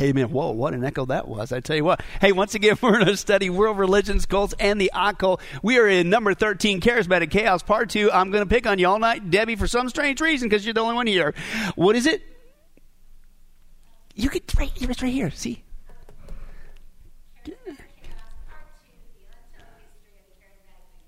Amen. Whoa, what an echo that was. I tell you what. Hey, once again, we're going to study world religions, cults, and the occult. We are in number 13, Charismatic Chaos, part two. I'm going to pick on you all night, Debbie, for some strange reason, because you're the only one here. What is it? You could, right, it's right here. See?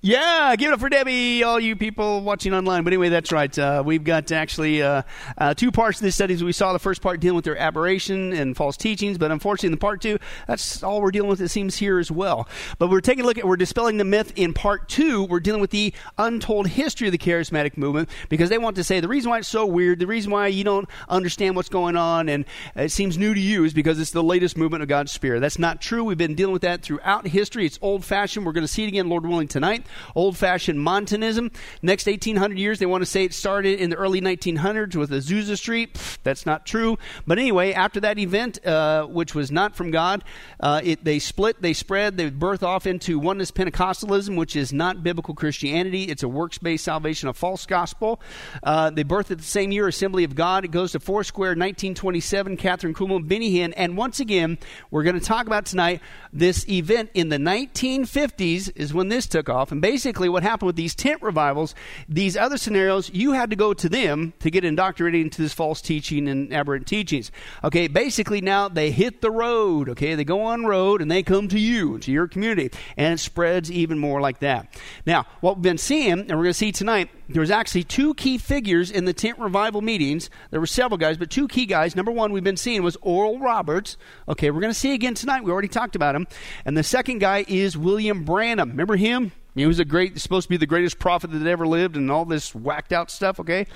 Yeah, give it up for Debbie, all you people watching online. But anyway, that's right. Uh, we've got actually uh, uh, two parts of this study. We saw the first part dealing with their aberration and false teachings, but unfortunately, in the part two, that's all we're dealing with. It seems here as well. But we're taking a look at we're dispelling the myth in part two. We're dealing with the untold history of the charismatic movement because they want to say the reason why it's so weird, the reason why you don't understand what's going on, and it seems new to you is because it's the latest movement of God's Spirit. That's not true. We've been dealing with that throughout history. It's old fashioned. We're going to see it again, Lord willing, tonight old fashioned Montanism. Next 1800 years, they want to say it started in the early 1900s with Azusa Street. Pfft, that's not true. But anyway, after that event, uh, which was not from God, uh, it, they split, they spread, they birth off into oneness Pentecostalism, which is not biblical Christianity. It's a works based salvation, a false gospel. Uh, they birthed at the same year Assembly of God. It goes to Foursquare 1927, Kathryn Kuhlman, Benny Hinn. And once again, we're going to talk about tonight this event in the 1950s is when this took off. And basically, what happened with these tent revivals, these other scenarios, you had to go to them to get indoctrinated into this false teaching and aberrant teachings. Okay, basically now they hit the road. Okay, they go on road and they come to you, to your community, and it spreads even more like that. Now, what we've been seeing, and we're going to see tonight, there was actually two key figures in the tent revival meetings. There were several guys, but two key guys. Number one, we've been seeing was Oral Roberts. Okay, we're going to see again tonight. We already talked about him. And the second guy is William Branham. Remember him? He was a great, supposed to be the greatest prophet that ever lived, and all this whacked out stuff. Okay,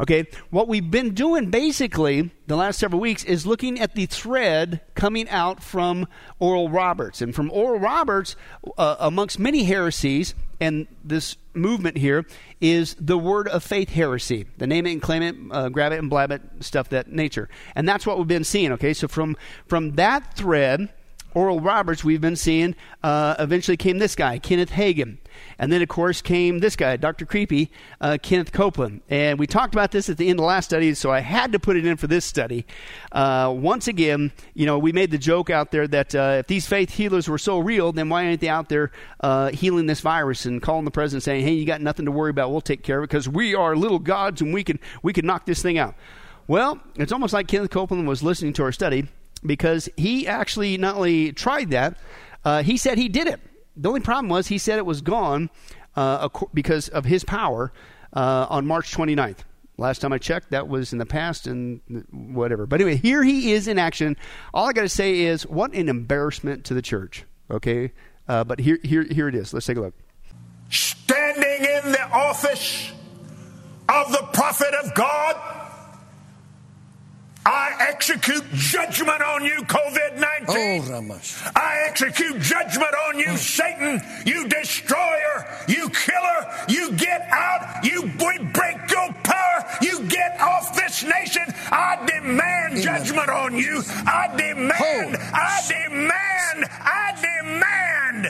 okay. What we've been doing basically the last several weeks is looking at the thread coming out from Oral Roberts, and from Oral Roberts, uh, amongst many heresies, and this movement here is the word of faith heresy the name it and claim it uh, grab it and blab it stuff that nature and that's what we've been seeing okay so from from that thread Oral Roberts, we've been seeing, uh, eventually came this guy, Kenneth Hagin. And then, of course, came this guy, Dr. Creepy, uh, Kenneth Copeland. And we talked about this at the end of last study, so I had to put it in for this study. Uh, once again, you know, we made the joke out there that uh, if these faith healers were so real, then why aren't they out there uh, healing this virus and calling the president saying, hey, you got nothing to worry about, we'll take care of it because we are little gods and we can, we can knock this thing out. Well, it's almost like Kenneth Copeland was listening to our study because he actually not only tried that, uh, he said he did it. The only problem was he said it was gone uh, because of his power uh, on March 29th. Last time I checked, that was in the past and whatever. But anyway, here he is in action. All I got to say is, what an embarrassment to the church. Okay, uh, but here, here, here it is. Let's take a look. Standing in the office of the prophet of God I execute judgment on you, COVID 19. Oh, I execute judgment on you, oh. Satan, you destroyer, you killer. You get out, you we break your power, you get off this nation. I demand Amen. judgment on you. I demand, oh. I demand, I demand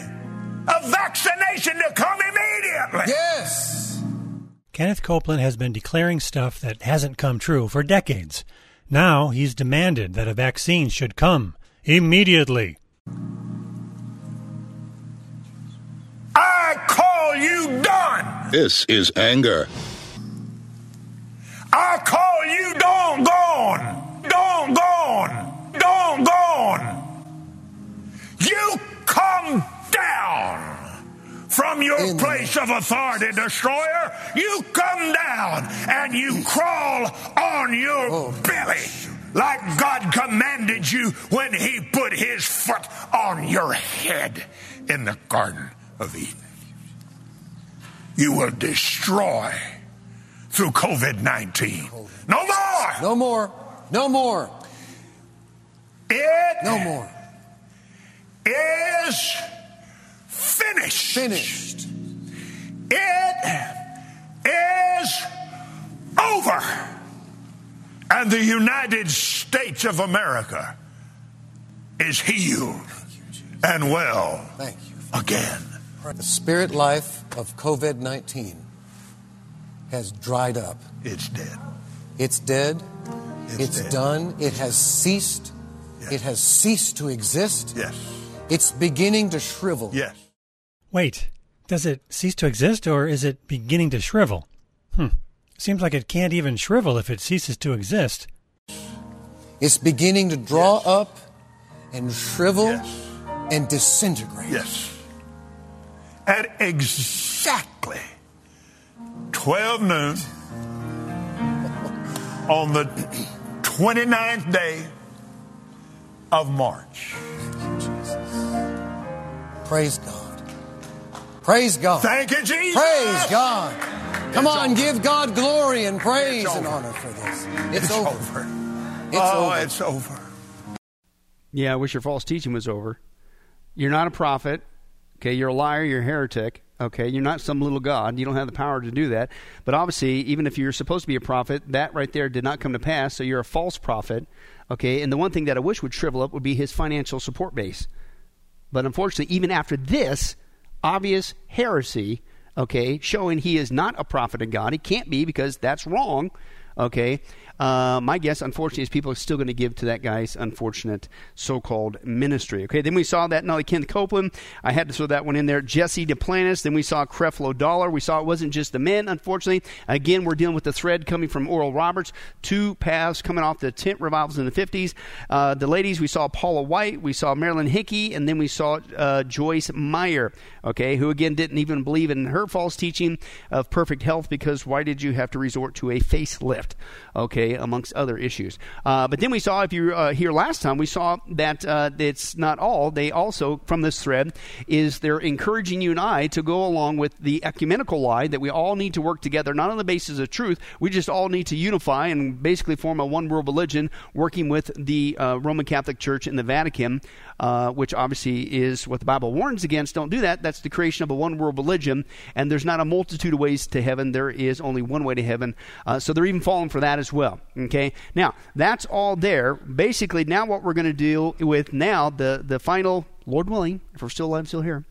a vaccination to come immediately. Yes. Kenneth Copeland has been declaring stuff that hasn't come true for decades. Now he's demanded that a vaccine should come immediately. I call you done. This is anger. I call you done gone. Done gone. Done gone. You come down from your place of authority, destroyer. You come down and you crawl on your oh. belly like God commanded you when He put His foot on your head in the Garden of Eden. You will destroy through COVID 19. No more! No more! No more! It no more. is finished. Finished. It is over. And the United States of America is healed and well Thank you. again. The spirit life of COVID 19 has dried up. It's dead. It's dead. It's, it's dead. done. It has ceased It has ceased to exist. Yes. It's beginning to shrivel. Yes. Wait, does it cease to exist or is it beginning to shrivel? Hmm. Seems like it can't even shrivel if it ceases to exist. It's beginning to draw Yes. up and shrivel Yes. and disintegrate. Yes. At exactly 12 noon on the 29th day of March. Praise God. Praise God. Thank you, Jesus. Praise God. Come It's on, over. give God glory and praise and honor for this. It's, It's over. over. It's oh, over. it's over. Yeah, I wish your false teaching was over. You're not a prophet. Okay, you're a liar. You're a heretic. Okay, you're not some little god. You don't have the power to do that. But obviously, even if you're supposed to be a prophet, that right there did not come to pass. So you're a false prophet. Okay, and the one thing that I wish would shrivel up would be his financial support base. But unfortunately, even after this obvious heresy, okay, showing he is not a prophet of God, he can't be because that's wrong. Okay, uh, my guess, unfortunately, is people are still going to give to that guy's unfortunate so-called ministry. Okay, then we saw that not only Ken Copeland, I had to throw that one in there. Jesse Duplantis. Then we saw Creflo Dollar. We saw it wasn't just the men. Unfortunately, again, we're dealing with the thread coming from Oral Roberts. Two paths coming off the tent revivals in the fifties. Uh, the ladies, we saw Paula White, we saw Marilyn Hickey, and then we saw uh, Joyce Meyer. Okay, who again didn't even believe in her false teaching of perfect health because why did you have to resort to a facelift? Okay, amongst other issues. Uh, but then we saw, if you were uh, here last time, we saw that uh, it's not all. They also, from this thread, is they're encouraging you and I to go along with the ecumenical lie that we all need to work together, not on the basis of truth. We just all need to unify and basically form a one world religion, working with the uh, Roman Catholic Church and the Vatican, uh, which obviously is what the Bible warns against. Don't do that. That's the creation of a one world religion, and there's not a multitude of ways to heaven. There is only one way to heaven. Uh, so they're even falling for that as well. Okay, now that's all there. Basically, now what we're going to deal with now the the final, Lord willing, if we're still alive, still here.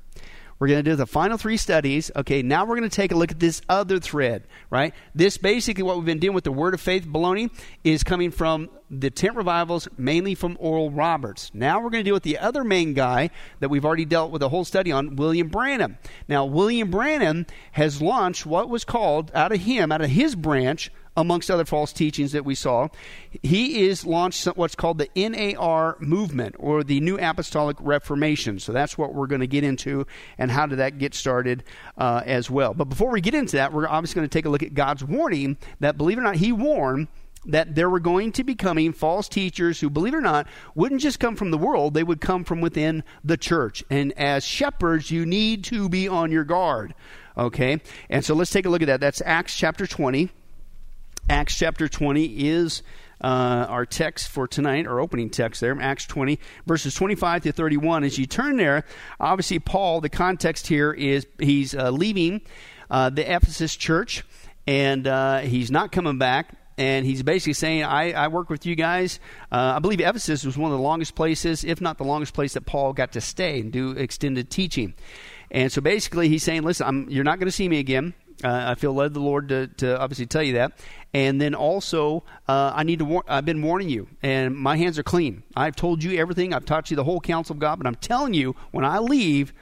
We're going to do the final three studies. Okay, now we're going to take a look at this other thread, right? This basically what we've been doing with the Word of Faith baloney is coming from the tent revivals, mainly from Oral Roberts. Now we're going to deal with the other main guy that we've already dealt with a whole study on, William Branham. Now, William Branham has launched what was called, out of him, out of his branch, amongst other false teachings that we saw, he is launched what's called the NAR movement or the New Apostolic Reformation. So that's what we're going to get into and how did that get started uh, as well. But before we get into that, we're obviously going to take a look at God's warning that, believe it or not, he warned that there were going to be coming false teachers who, believe it or not, wouldn't just come from the world, they would come from within the church. And as shepherds, you need to be on your guard. Okay? And so let's take a look at that. That's Acts chapter 20. Acts chapter 20 is uh, our text for tonight, our opening text there, Acts 20, verses 25 to 31. As you turn there, obviously, Paul, the context here is he's uh, leaving uh, the Ephesus church, and uh, he's not coming back. And he's basically saying, I, I work with you guys. Uh, I believe Ephesus was one of the longest places, if not the longest place that Paul got to stay and do extended teaching. And so basically, he's saying, Listen, I'm, you're not going to see me again. Uh, I feel led the Lord to, to obviously tell you that. And then also, uh, I need to. War- I've been warning you, and my hands are clean. I've told you everything. I've taught you the whole counsel of God, but I'm telling you, when I leave,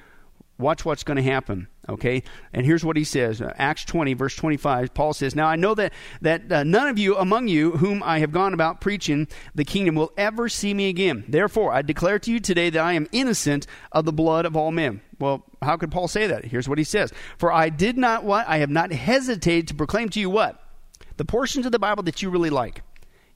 watch what's going to happen. Okay, and here's what he says: uh, Acts 20, verse 25. Paul says, "Now I know that that uh, none of you among you whom I have gone about preaching the kingdom will ever see me again. Therefore, I declare to you today that I am innocent of the blood of all men." Well, how could Paul say that? Here's what he says: "For I did not what I have not hesitated to proclaim to you what the portions of the Bible that you really like."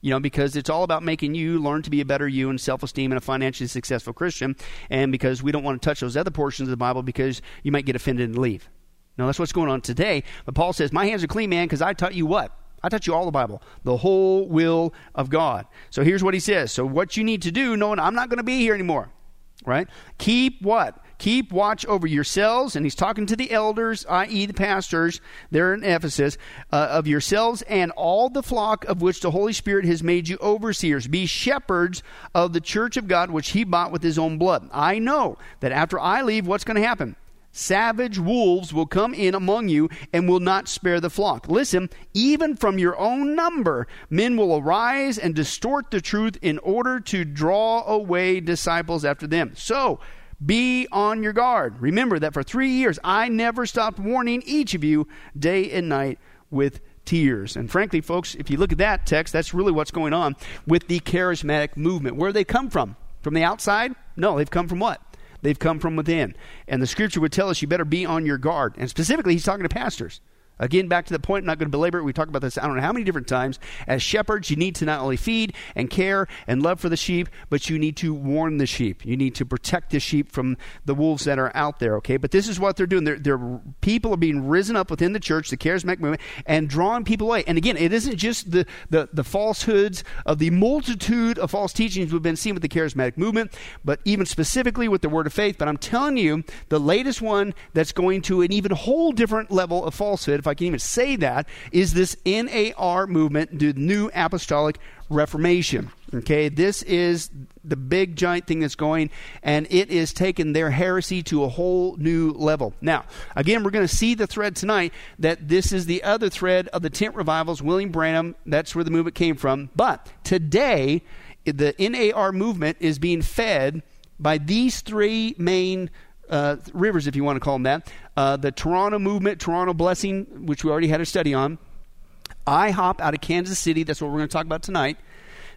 you know, because it's all about making you learn to be a better you and self esteem and a financially successful Christian. And because we don't want to touch those other portions of the Bible because you might get offended and leave. Now, that's what's going on today. But Paul says, My hands are clean, man, because I taught you what? I taught you all the Bible, the whole will of God. So here's what he says. So, what you need to do, knowing I'm not going to be here anymore, right? Keep what? Keep watch over yourselves, and he's talking to the elders, i.e., the pastors there in Ephesus, uh, of yourselves and all the flock of which the Holy Spirit has made you overseers. Be shepherds of the church of God, which he bought with his own blood. I know that after I leave, what's going to happen? Savage wolves will come in among you and will not spare the flock. Listen, even from your own number, men will arise and distort the truth in order to draw away disciples after them. So, be on your guard. Remember that for three years I never stopped warning each of you day and night with tears. And frankly, folks, if you look at that text, that's really what's going on with the charismatic movement. Where they come from? From the outside? No, they've come from what? They've come from within. And the scripture would tell us you better be on your guard. And specifically, he's talking to pastors. Again, back to the point, I'm not going to belabor it. We talked about this, I don't know how many different times. As shepherds, you need to not only feed and care and love for the sheep, but you need to warn the sheep. You need to protect the sheep from the wolves that are out there, okay? But this is what they're doing. They're, they're people are being risen up within the church, the charismatic movement, and drawing people away. And again, it isn't just the, the, the falsehoods of the multitude of false teachings we've been seeing with the charismatic movement, but even specifically with the word of faith. But I'm telling you, the latest one that's going to an even whole different level of falsehood if I can even say that, is this NAR movement, the New Apostolic Reformation. Okay, this is the big giant thing that's going, and it is taking their heresy to a whole new level. Now, again, we're going to see the thread tonight that this is the other thread of the tent revivals, William Branham, that's where the movement came from. But today, the NAR movement is being fed by these three main uh, rivers, if you want to call them that. Uh, the Toronto movement, Toronto Blessing, which we already had a study on. IHOP out of Kansas City, that's what we're going to talk about tonight.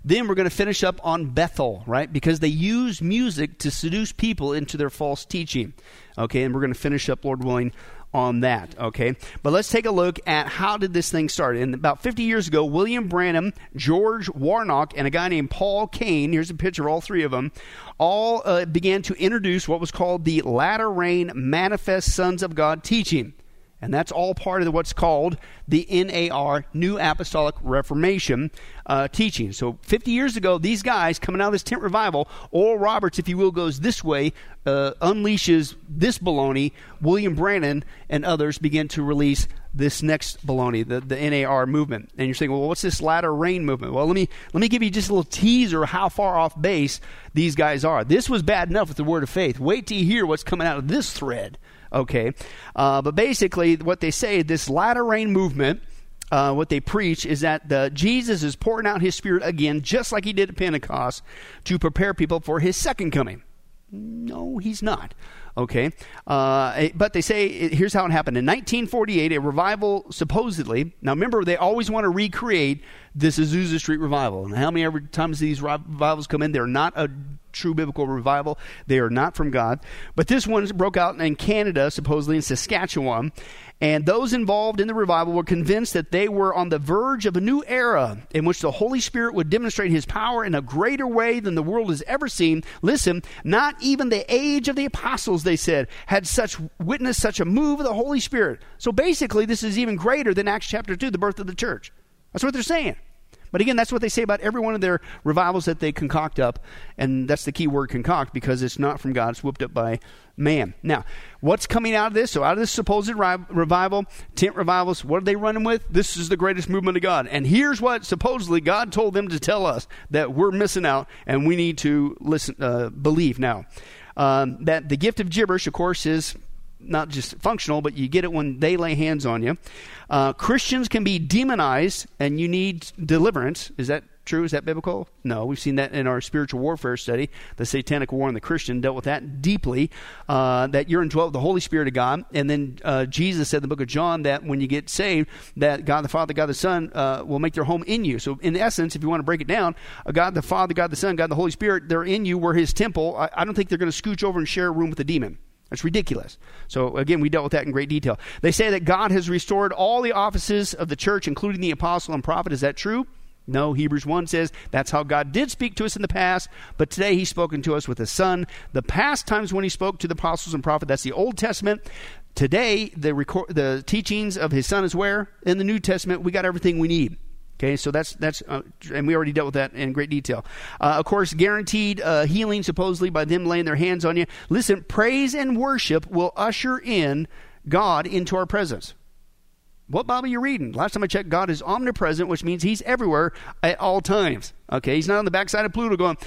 Then we're going to finish up on Bethel, right? Because they use music to seduce people into their false teaching. Okay, and we're going to finish up, Lord willing, on that, okay? But let's take a look at how did this thing start. And about 50 years ago, William Branham, George Warnock, and a guy named Paul Cain, here's a picture of all three of them, all uh, began to introduce what was called the Latter Rain Manifest Sons of God teaching. And that's all part of what's called the NAR, New Apostolic Reformation uh, teaching. So 50 years ago, these guys coming out of this tent revival, Oral Roberts, if you will, goes this way, uh, unleashes this baloney. William Branham and others begin to release this next baloney, the, the NAR movement. And you're saying, well, what's this latter rain movement? Well, let me let me give you just a little teaser how far off base these guys are. This was bad enough with the word of faith. Wait till you hear what's coming out of this thread. Okay, uh, but basically, what they say, this latter rain movement. Uh, what they preach is that the, Jesus is pouring out his spirit again, just like he did at Pentecost, to prepare people for his second coming. No, he's not. Okay. Uh, eh, but they say eh, here's how it happened. In 1948, a revival supposedly, now remember, they always want to recreate this Azusa Street revival. And how many times these revivals come in, they're not a true biblical revival. They are not from God. But this one broke out in Canada, supposedly in Saskatchewan. And those involved in the revival were convinced that they were on the verge of a new era in which the Holy Spirit would demonstrate his power in a greater way than the world has ever seen. Listen, not even the age of the apostles, they said, had such witnessed such a move of the Holy Spirit. So basically, this is even greater than Acts chapter 2, the birth of the church. That's what they're saying. But again, that's what they say about every one of their revivals that they concoct up. And that's the key word concoct because it's not from God, it's whipped up by man. Now, what's coming out of this? So, out of this supposed revival, tent revivals, what are they running with? This is the greatest movement of God. And here's what supposedly God told them to tell us that we're missing out and we need to listen, uh, believe now. Um, that the gift of gibberish, of course, is not just functional, but you get it when they lay hands on you. Uh, Christians can be demonized, and you need deliverance. Is that true? Is that biblical? No. We've seen that in our spiritual warfare study. The satanic war and the Christian dealt with that deeply. Uh, that you're indwelt with the Holy Spirit of God, and then uh, Jesus said in the book of John that when you get saved, that God the Father, God the Son uh, will make their home in you. So, in essence, if you want to break it down, uh, God the Father, God the Son, God the Holy Spirit, they're in you. We're His temple. I, I don't think they're going to scooch over and share a room with a demon. That's ridiculous. So, again, we dealt with that in great detail. They say that God has restored all the offices of the church, including the apostle and prophet. Is that true? No, Hebrews 1 says that's how God did speak to us in the past, but today He's spoken to us with His Son. The past times when He spoke to the apostles and prophet, that's the Old Testament. Today, the, record, the teachings of His Son is where? In the New Testament, we got everything we need. Okay, so that's that's, uh, and we already dealt with that in great detail. Uh, of course, guaranteed uh, healing supposedly by them laying their hands on you. Listen, praise and worship will usher in God into our presence. What Bible are you reading? Last time I checked, God is omnipresent, which means He's everywhere at all times. Okay, He's not on the backside of Pluto going,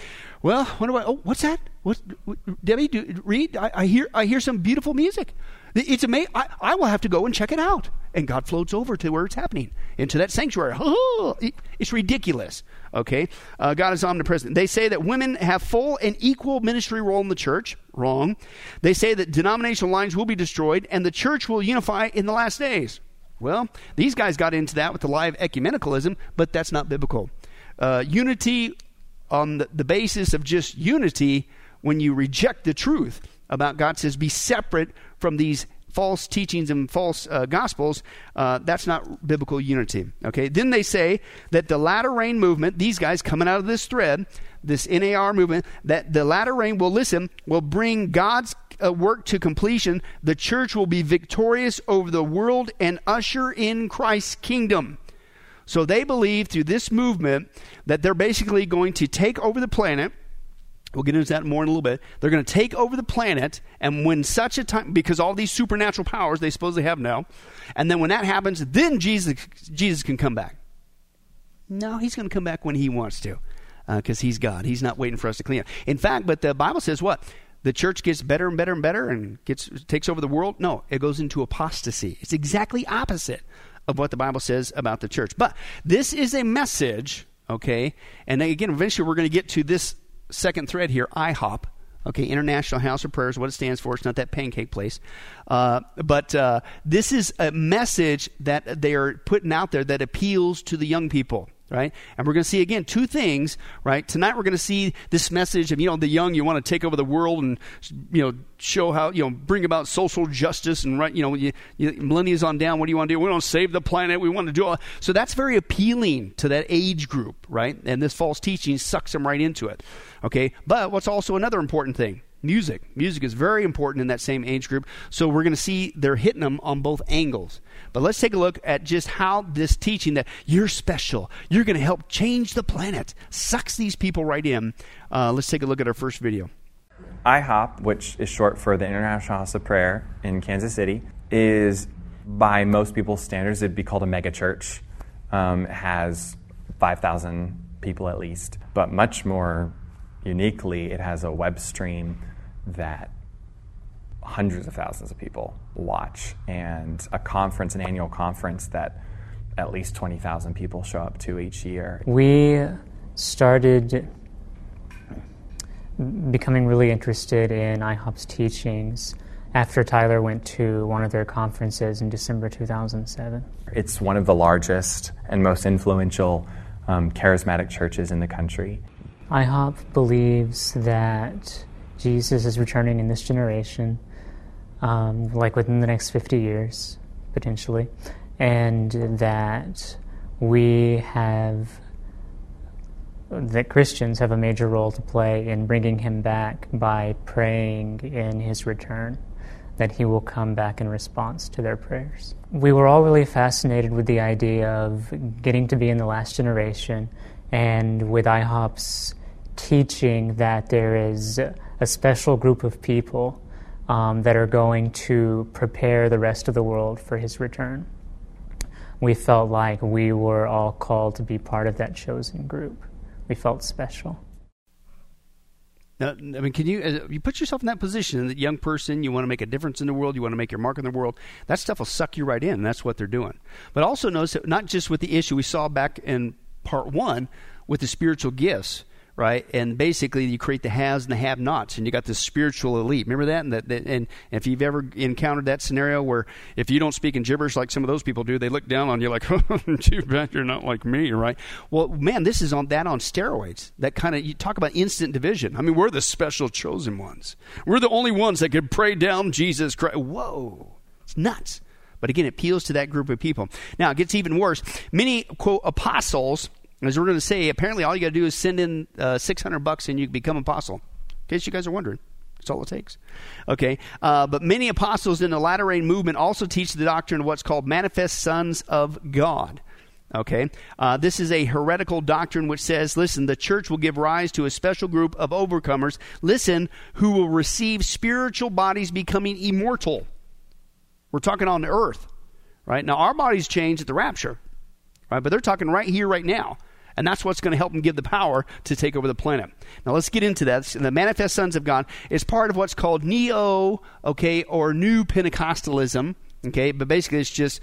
well, what do I? Oh, what's that? What, what Debbie? Do, read. I, I, hear. I hear some beautiful music. It's amazing. I, I, will have to go and check it out. And God floats over to where it's happening, into that sanctuary. it's ridiculous. Okay, uh, God is omnipresent. They say that women have full and equal ministry role in the church. Wrong. They say that denominational lines will be destroyed and the church will unify in the last days. Well, these guys got into that with the lie of ecumenicalism, but that's not biblical. Uh, unity on the, the basis of just unity when you reject the truth about God says be separate from these false teachings and false uh, gospels, uh, that's not biblical unity. Okay. Then they say that the latter rain movement, these guys coming out of this thread, this NAR movement, that the latter rain will listen, will bring God's uh, work to completion. The church will be victorious over the world and usher in Christ's kingdom. So they believe through this movement that they're basically going to take over the planet We'll get into that more in a little bit. They're going to take over the planet, and when such a time, because all these supernatural powers they supposedly have now, and then when that happens, then Jesus, Jesus can come back. No, he's going to come back when he wants to, because uh, he's God. He's not waiting for us to clean up. In fact, but the Bible says what? The church gets better and better and better and gets takes over the world. No, it goes into apostasy. It's exactly opposite of what the Bible says about the church. But this is a message, okay? And again, eventually we're going to get to this second thread here, IHOP. Okay, International House of Prayers, what it stands for. It's not that pancake place. Uh, but uh, this is a message that they are putting out there that appeals to the young people right? And we're going to see again two things, right? Tonight we're going to see this message of you know the young you want to take over the world and you know show how you know bring about social justice and right you know you, you, millennials on down. What do you want to do? We want to save the planet. We want to do all. So that's very appealing to that age group, right? And this false teaching sucks them right into it. Okay, but what's also another important thing? Music. Music is very important in that same age group. So we're going to see they're hitting them on both angles. But let's take a look at just how this teaching that you're special, you're going to help change the planet, sucks these people right in. Uh, let's take a look at our first video. IHOP, which is short for the International House of Prayer in Kansas City, is by most people's standards, it'd be called a megachurch. Um, it has 5,000 people at least, but much more uniquely, it has a web stream that hundreds of thousands of people watch, and a conference, an annual conference that at least 20,000 people show up to each year. We started becoming really interested in IHOP's teachings after Tyler went to one of their conferences in December 2007. It's one of the largest and most influential um, charismatic churches in the country. IHOP believes that Jesus is returning in this generation, um, like within the next 50 years, potentially, and that we have, that Christians have a major role to play in bringing him back by praying in his return, that he will come back in response to their prayers. We were all really fascinated with the idea of getting to be in the last generation and with IHOP's teaching that there is a special group of people um, that are going to prepare the rest of the world for his return. We felt like we were all called to be part of that chosen group. We felt special. Now, I mean, can you uh, you put yourself in that position? That young person, you want to make a difference in the world, you want to make your mark in the world. That stuff will suck you right in. That's what they're doing. But also notice that not just with the issue we saw back in part one with the spiritual gifts right? And basically, you create the haves and the have-nots, and you got this spiritual elite. Remember that? And, that, that, and if you've ever encountered that scenario where if you don't speak in gibberish like some of those people do, they look down on you like, "Oh, too bad you're not like me," right? Well, man, this is on that on steroids. That kind of you talk about instant division. I mean, we're the special chosen ones. We're the only ones that could pray down Jesus Christ. Whoa, it's nuts. But again, it appeals to that group of people. Now, it gets even worse. Many, quote, apostles as we're going to say, apparently all you got to do is send in uh, 600 bucks and you become apostle. In case you guys are wondering. That's all it takes. Okay. Uh, but many apostles in the latter rain movement also teach the doctrine of what's called manifest sons of God. Okay. Uh, this is a heretical doctrine which says, listen, the church will give rise to a special group of overcomers, listen, who will receive spiritual bodies becoming immortal. We're talking on the earth, right? Now, our bodies change at the rapture, right? But they're talking right here, right now And that's what's going to help them give the power to take over the planet. Now let's get into that. The manifest sons of God is part of what's called neo, okay, or new Pentecostalism. Okay, but basically it's just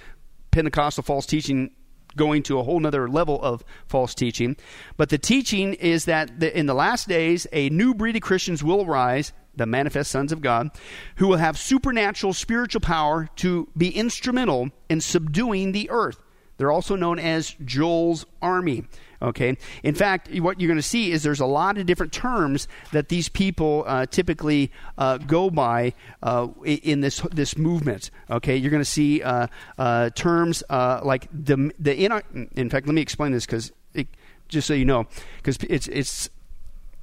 Pentecostal false teaching going to a whole nother level of false teaching. But the teaching is that in the last days, a new breed of Christians will arise, the manifest sons of God, who will have supernatural spiritual power to be instrumental in subduing the earth. They're also known as Joel's army. Okay. In fact, what you're going to see is there's a lot of different terms that these people uh, typically uh, go by uh, in this this movement. Okay. You're going to see uh, uh, terms uh, like the the in, in fact, let me explain this because just so you know, because it's it's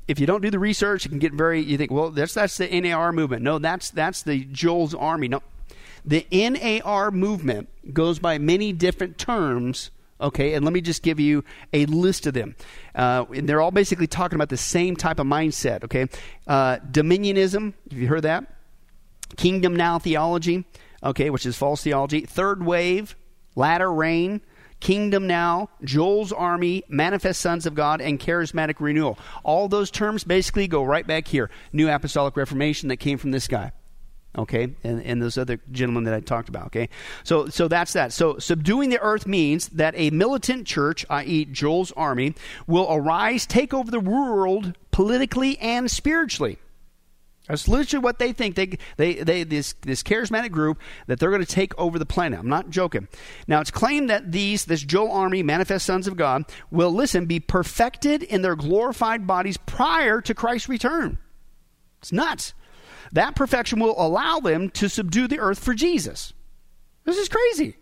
if you don't do the research, it can get very. You think, well, that's that's the NAR movement. No, that's that's the Joel's army. No, the NAR movement goes by many different terms Okay, and let me just give you a list of them. Uh, they're all basically talking about the same type of mindset. Okay, uh, dominionism. Have you heard that? Kingdom now theology. Okay, which is false theology. Third wave, latter rain. Kingdom Now, Joel's Army, Manifest Sons of God, and Charismatic Renewal. All those terms basically go right back here. New Apostolic Reformation that came from this guy okay and, and those other gentlemen that i talked about okay so so that's that so subduing the earth means that a militant church i.e joel's army will arise take over the world politically and spiritually that's literally what they think. They, they, they, this, this charismatic group that they're going to take over the planet. I'm not joking. Now, it's claimed that these, this Joel army, manifest sons of God, will listen, be perfected in their glorified bodies prior to Christ's return. It's nuts. That perfection will allow them to subdue the earth for Jesus. This is crazy.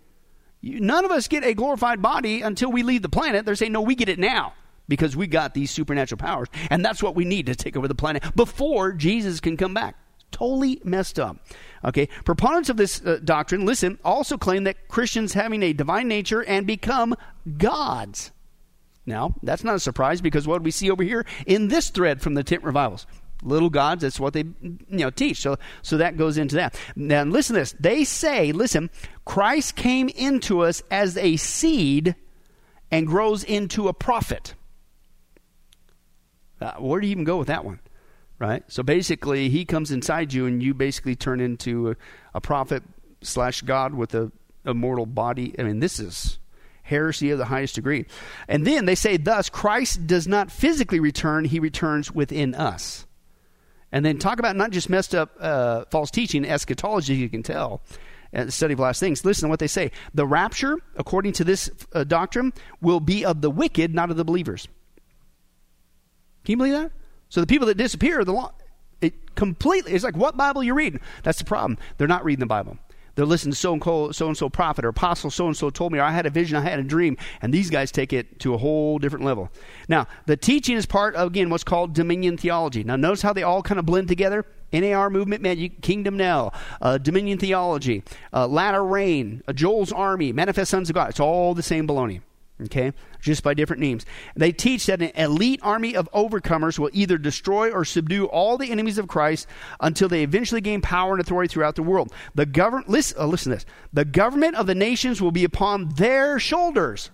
None of us get a glorified body until we leave the planet. They're saying, no, we get it now because we got these supernatural powers. And that's what we need to take over the planet before Jesus can come back. Totally messed up. Okay. Proponents of this uh, doctrine, listen, also claim that Christians having a divine nature and become gods. Now, that's not a surprise because what we see over here in this thread from the tent revivals little gods that's what they you know teach. So so that goes into that. Now listen to this. They say listen christ came into us as a seed and grows into a prophet. Uh, where do you even go with that one? Right? So basically he comes inside you and you basically turn into a, a prophet slash god with a, a mortal body. I mean this is heresy of the highest degree. And then they say thus christ does not physically return he returns within us and then talk about not just messed up uh, false teaching, eschatology, you can tell, and the study of last things. Listen to what they say. The rapture, according to this uh, doctrine, will be of the wicked, not of the believers. Can you believe that? So the people that disappear, the law, it completely, it's like what Bible you're reading. That's the problem. They're not reading the Bible. They're listening to so and so and so prophet or apostle so and so told me, or I had a vision, I had a dream, and these guys take it to a whole different level. Now, the teaching is part of again what's called dominion theology. Now, notice how they all kind of blend together. NAR movement, man, Kingdom Now, uh, Dominion Theology, uh, Latter Rain, uh, Joel's Army, Manifest Sons of God. It's all the same baloney okay, just by different names. They teach that an elite army of overcomers will either destroy or subdue all the enemies of Christ until they eventually gain power and authority throughout the world. The government, listen, uh, listen to this, the government of the nations will be upon their shoulders.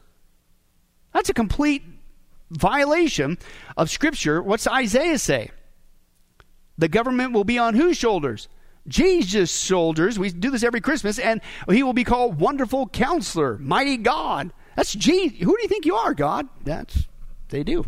That's a complete violation of Scripture. What's Isaiah say? The government will be on whose shoulders? Jesus' shoulders. We do this every Christmas, and he will be called Wonderful Counselor, Mighty God, that's Jesus. Who do you think you are, God? That's they do.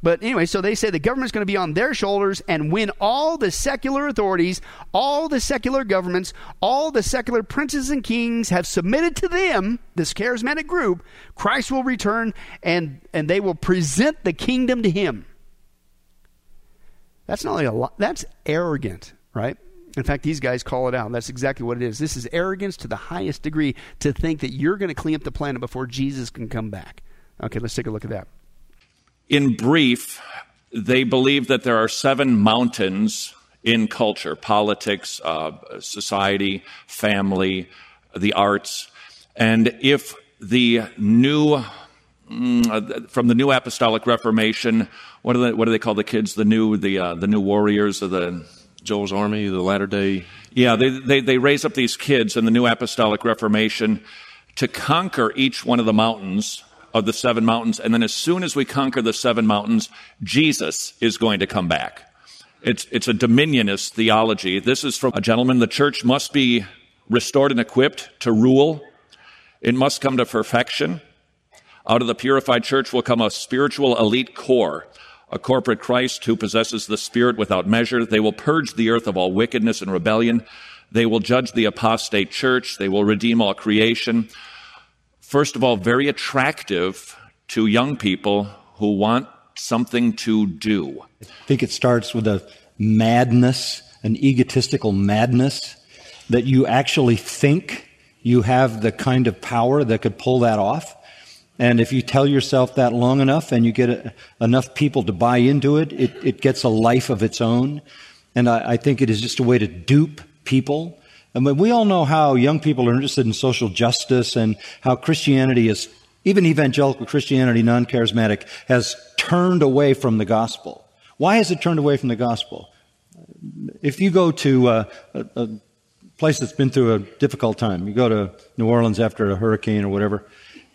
But anyway, so they say the government's going to be on their shoulders, and when all the secular authorities, all the secular governments, all the secular princes and kings have submitted to them, this charismatic group, Christ will return and, and they will present the kingdom to him. That's not only a lot, that's arrogant, right? In fact, these guys call it out. That's exactly what it is. This is arrogance to the highest degree to think that you're going to clean up the planet before Jesus can come back. Okay, let's take a look at that. In brief, they believe that there are seven mountains in culture politics, uh, society, family, the arts. And if the new, mm, from the new apostolic reformation, what do they, what do they call the kids? The new, the, uh, the new warriors of the Joel's Army, the latter day. Yeah, they, they, they raise up these kids in the New Apostolic Reformation to conquer each one of the mountains of the seven mountains. And then as soon as we conquer the seven mountains, Jesus is going to come back. It's, it's a dominionist theology. This is from a gentleman. The church must be restored and equipped to rule. It must come to perfection. Out of the purified church will come a spiritual elite corps, a corporate Christ who possesses the Spirit without measure. They will purge the earth of all wickedness and rebellion. They will judge the apostate church. They will redeem all creation. First of all, very attractive to young people who want something to do. I think it starts with a madness, an egotistical madness, that you actually think you have the kind of power that could pull that off. And if you tell yourself that long enough and you get a, enough people to buy into it, it, it gets a life of its own. And I, I think it is just a way to dupe people. I mean, we all know how young people are interested in social justice and how Christianity is, even evangelical Christianity, non charismatic, has turned away from the gospel. Why has it turned away from the gospel? If you go to a, a, a place that's been through a difficult time, you go to New Orleans after a hurricane or whatever,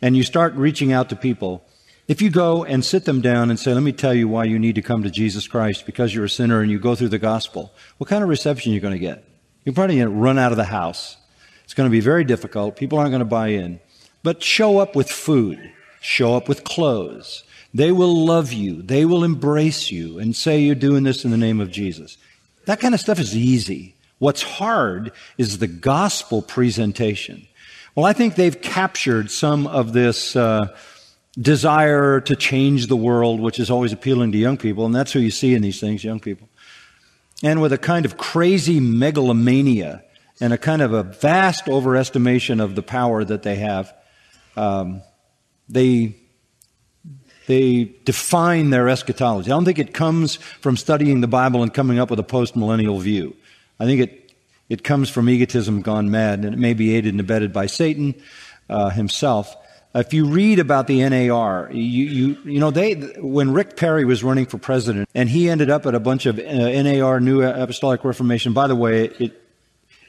and you start reaching out to people, if you go and sit them down and say, Let me tell you why you need to come to Jesus Christ because you're a sinner and you go through the gospel, what kind of reception are you going to get? You're probably going to run out of the house. It's going to be very difficult. People aren't going to buy in. But show up with food, show up with clothes. They will love you, they will embrace you and say you're doing this in the name of Jesus. That kind of stuff is easy. What's hard is the gospel presentation. Well, I think they've captured some of this uh, desire to change the world, which is always appealing to young people, and that's who you see in these things, young people. And with a kind of crazy megalomania and a kind of a vast overestimation of the power that they have, um, they they define their eschatology. I don't think it comes from studying the Bible and coming up with a postmillennial view. I think it it comes from egotism gone mad, and it may be aided and abetted by Satan uh, himself. If you read about the NAR, you, you, you know, they, when Rick Perry was running for president and he ended up at a bunch of uh, NAR, New Apostolic Reformation, by the way, it,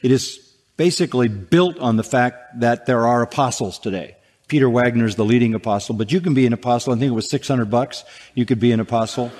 it is basically built on the fact that there are apostles today. Peter Wagner is the leading apostle, but you can be an apostle. I think it was 600 bucks. You could be an apostle.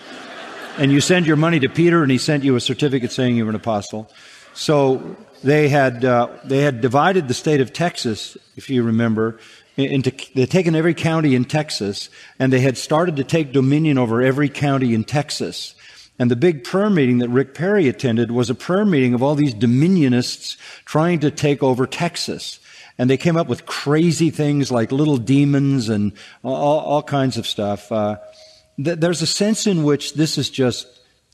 and you send your money to Peter and he sent you a certificate saying you were an apostle. So they had uh, they had divided the state of Texas, if you remember, into they'd taken every county in Texas, and they had started to take dominion over every county in Texas. And the big prayer meeting that Rick Perry attended was a prayer meeting of all these dominionists trying to take over Texas. And they came up with crazy things like little demons and all, all kinds of stuff. Uh, th- there's a sense in which this is just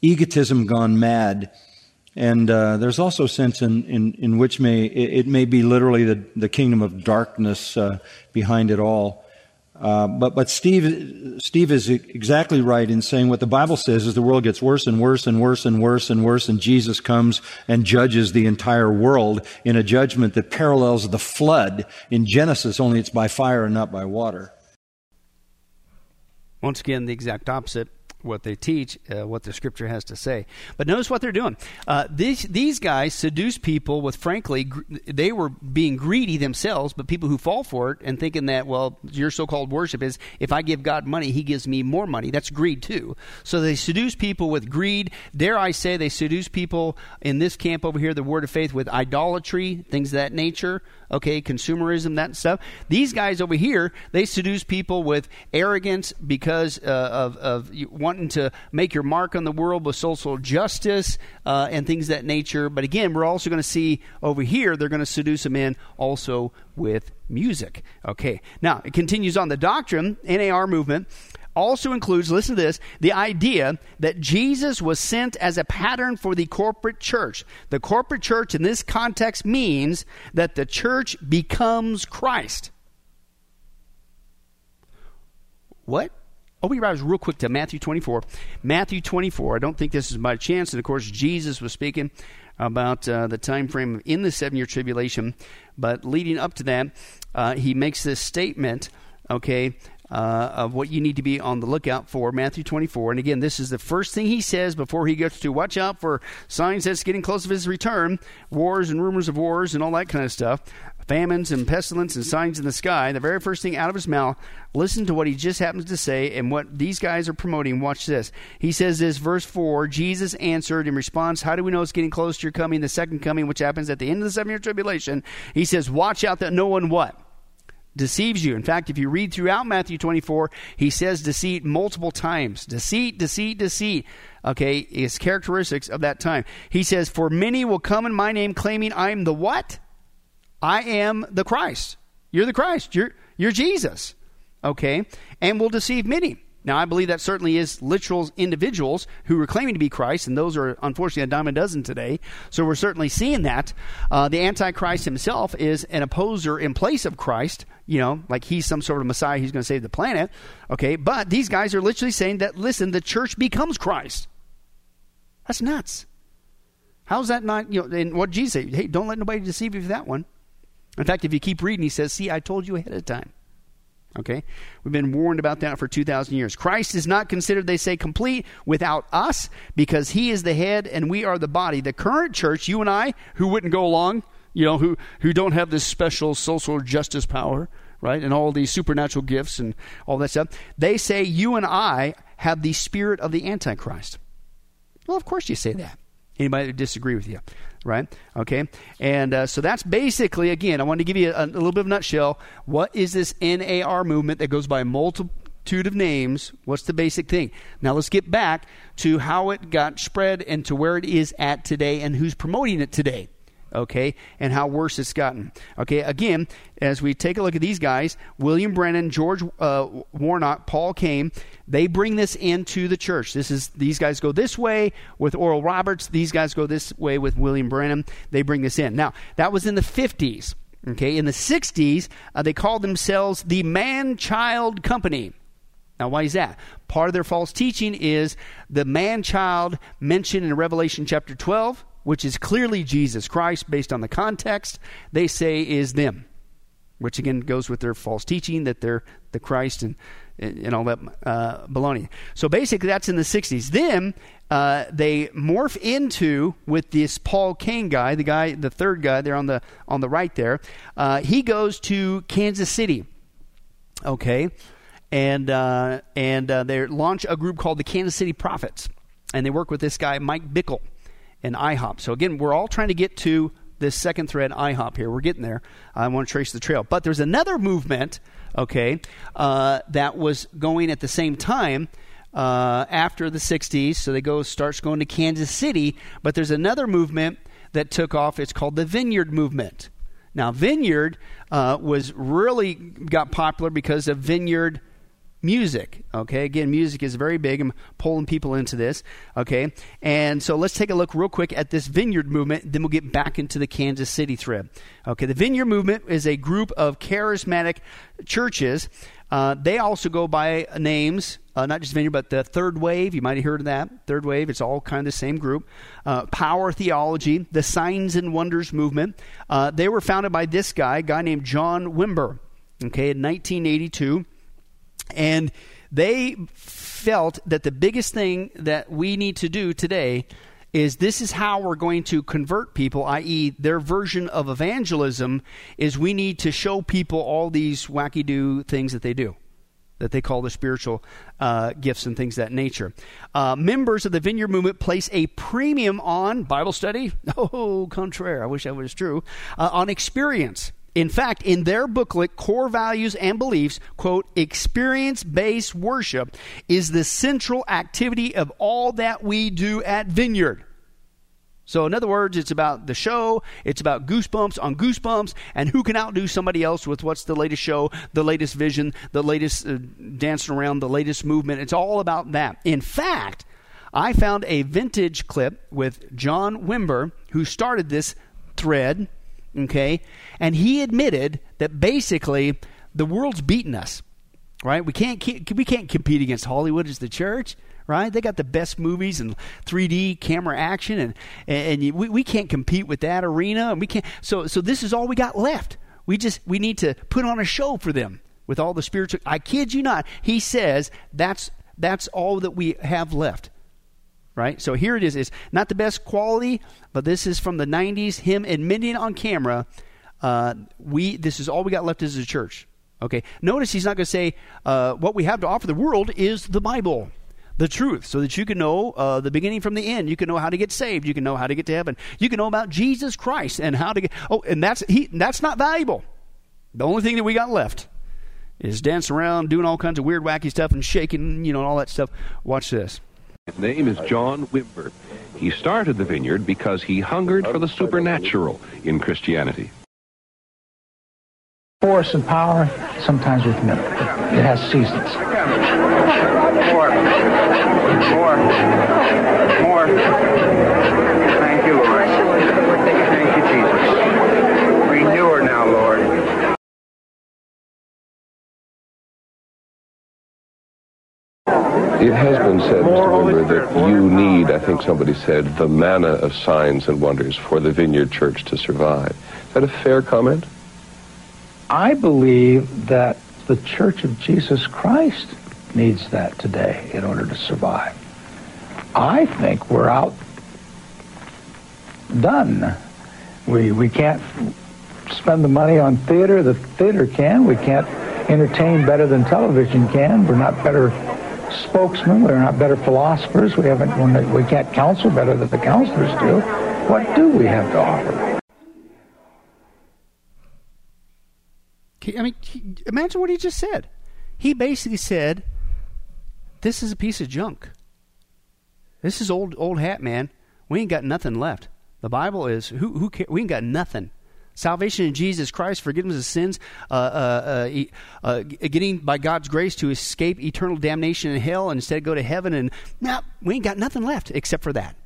egotism gone mad and uh, there's also a sense in, in, in which may it, it, may be literally the, the kingdom of darkness uh, behind it all. Uh, but but Steve Steve is exactly right in saying what the Bible says is the world gets worse and worse and worse and worse and worse, and Jesus comes and judges the entire world in a judgment that parallels the flood in Genesis. Only it's by fire and not by water. Once again, the exact opposite what they teach, uh, what the scripture has to say. But notice what they're doing. Uh, these these guys seduce people with, frankly, gr- they were being greedy themselves, but people who fall for it and thinking that, well, your so-called worship is if I give God money, He gives me more money. That's greed too. So they seduce people with greed. Dare I say, they seduce people in this camp over here, the Word of Faith, with idolatry, things of that nature okay, consumerism, that stuff. These guys over here, they seduce people with arrogance because uh, of, of wanting to make your mark on the world with social justice uh, and things that nature. But again, we're also going to see over here, they're going to seduce a man also with music. Okay, now it continues on the doctrine, NAR movement also includes, listen to this, the idea that Jesus was sent as a pattern for the corporate church. The corporate church in this context means that the church becomes Christ. What? Oh, we rise real quick to Matthew 24. Matthew 24. I don't think this is by chance. And of course, Jesus was speaking about uh, the time frame in the seven year tribulation. But leading up to that, uh, he makes this statement, okay, uh, of what you need to be on the lookout for, Matthew 24. And again, this is the first thing he says before he gets to watch out for signs that's getting close of his return, wars and rumors of wars and all that kind of stuff. Famines and pestilence and signs in the sky, the very first thing out of his mouth, listen to what he just happens to say and what these guys are promoting. Watch this. He says this, verse 4 Jesus answered in response, How do we know it's getting close to your coming, the second coming, which happens at the end of the seven year tribulation? He says, Watch out that no one what? deceives you. In fact, if you read throughout Matthew 24, he says deceit multiple times. Deceit, deceit, deceit. Okay, is characteristics of that time. He says, For many will come in my name claiming I am the what? I am the Christ. You're the Christ. You're, you're Jesus. Okay? And will deceive many. Now, I believe that certainly is literal individuals who are claiming to be Christ, and those are unfortunately a dime a dozen today. So we're certainly seeing that. Uh, the Antichrist himself is an opposer in place of Christ, you know, like he's some sort of Messiah who's going to save the planet. Okay, but these guys are literally saying that, listen, the church becomes Christ. That's nuts. How's that not, you know, and what Jesus say? Hey, don't let nobody deceive you for that one. In fact, if you keep reading, he says, see, I told you ahead of time. Okay? We've been warned about that for 2,000 years. Christ is not considered, they say, complete without us because he is the head and we are the body. The current church, you and I, who wouldn't go along, you know, who, who don't have this special social justice power, right, and all these supernatural gifts and all that stuff, they say you and I have the spirit of the Antichrist. Well, of course you say that. Anybody disagree with you? right? Okay, and uh, so that's basically again. I wanted to give you a, a little bit of nutshell. What is this NAR movement that goes by multitude of names? What's the basic thing? Now let's get back to how it got spread and to where it is at today, and who's promoting it today okay, and how worse it's gotten. Okay, again, as we take a look at these guys, William Branham, George uh, Warnock, Paul Cain, they bring this into the church. This is these guys go this way with Oral Roberts. These guys go this way with William Branham. They bring this in. Now that was in the fifties. Okay, in the '60s, uh, they called themselves the Man-Child Company. Now, why is that? Part of their false teaching is the man child mentioned in Revelation chapter 12 which is clearly Jesus Christ based on the context, they say is them, which again goes with their false teaching that they're the Christ and and all that uh, baloney. So basically, that's in the 60s. Then uh, they morph into with this Paul Cain guy, the guy, the third guy there on the on the right there. Uh, he goes to Kansas City. Okay, and uh, and uh, they launch a group called the Kansas City Prophets, and they work with this guy Mike Bickle and IHOP. So again, we're all trying to get to this second thread, IHOP here. We're getting there. I want to trace the trail. But there's another movement, okay, uh, that was going at the same time. Uh, after the 60s, so they go starts going to Kansas City. But there's another movement that took off. It's called the Vineyard Movement. Now, Vineyard uh, was really got popular because of Vineyard music. Okay, again, music is very big. I'm pulling people into this. Okay, and so let's take a look real quick at this vineyard movement. Then we'll get back into the Kansas City thread. Okay, the vineyard movement is a group of charismatic churches. Uh, they also go by names, uh, not just vineyard, but the third wave. You might have heard of that. Third wave. It's all kind of the same group. Uh, power theology, the signs and wonders movement. Uh, they were founded by this guy, a guy named John Wimber. Okay, in 1982. And they felt that the biggest thing that we need to do today is this is how we're going to convert people, i.e., their version of evangelism is we need to show people all these wacky do things that they do. That they call the spiritual uh, gifts and things that nature. Uh, members of the Vineyard Movement place a premium on Bible study. Oh, contraire. I wish that was true. Uh, on experience. In fact, in their booklet, Core Values and Beliefs, quote, experience based worship is the central activity of all that we do at Vineyard. So, in other words, it's about the show, it's about goosebumps on goosebumps, and who can outdo somebody else with what's the latest show, the latest vision, the latest uh, dancing around, the latest movement. It's all about that. In fact, I found a vintage clip with John Wimber, who started this thread Okay? And he admitted that basically the world's beaten us. Right? We can't we can't compete against Hollywood as the church right? They got the best movies and 3D camera action, and and you, we, we can't compete with that arena, and we can't. So so this is all we got left. We just we need to put on a show for them with all the spiritual. I kid you not. He says that's that's all that we have left right? So here it is. It's not the best quality, but this is from the 90s. Him admitting on camera, uh, we this is all we got left as a church. Okay. Notice he's not going to say uh, what we have to offer the world is the Bible, the truth, so that you can know uh, the beginning from the end. You can know how to get saved. You can know how to get to heaven. You can know about Jesus Christ and how to get. Oh, and that's he. That's not valuable. The only thing that we got left is dancing around, doing all kinds of weird, wacky stuff, and shaking, you know, all that stuff. Watch this. His name is John Wimber. He started the vineyard because he hungered for the supernatural in Christianity. Force and power, sometimes with middle. It has seasons. More. More. More. Thank you, Lord. Thank you, Jesus. Renew her now, Lord. Said, Mr. Wimber, that you need, I think somebody said, the manna of signs and wonders for the Vineyard Church to survive. Is that a fair comment? I believe that the Church of Jesus Christ needs that today in order to survive. I think we're out done. We we can't spend the money on theater. The theater can. We can't entertain better than television can. We're not better spokesmen. We're not better philosophers. We haven't. We can't counsel better than the counselors do. What do we have to offer? I mean, imagine what he just said. He basically said, "This is a piece of junk. This is old old hat, man. We ain't got nothing left. The Bible is who who? We ain't got nothing. Salvation in Jesus Christ, forgiveness of sins, uh, uh, uh, uh, getting by God's grace to escape eternal damnation in hell and instead go to heaven. And now nah, we ain't got nothing left except for that.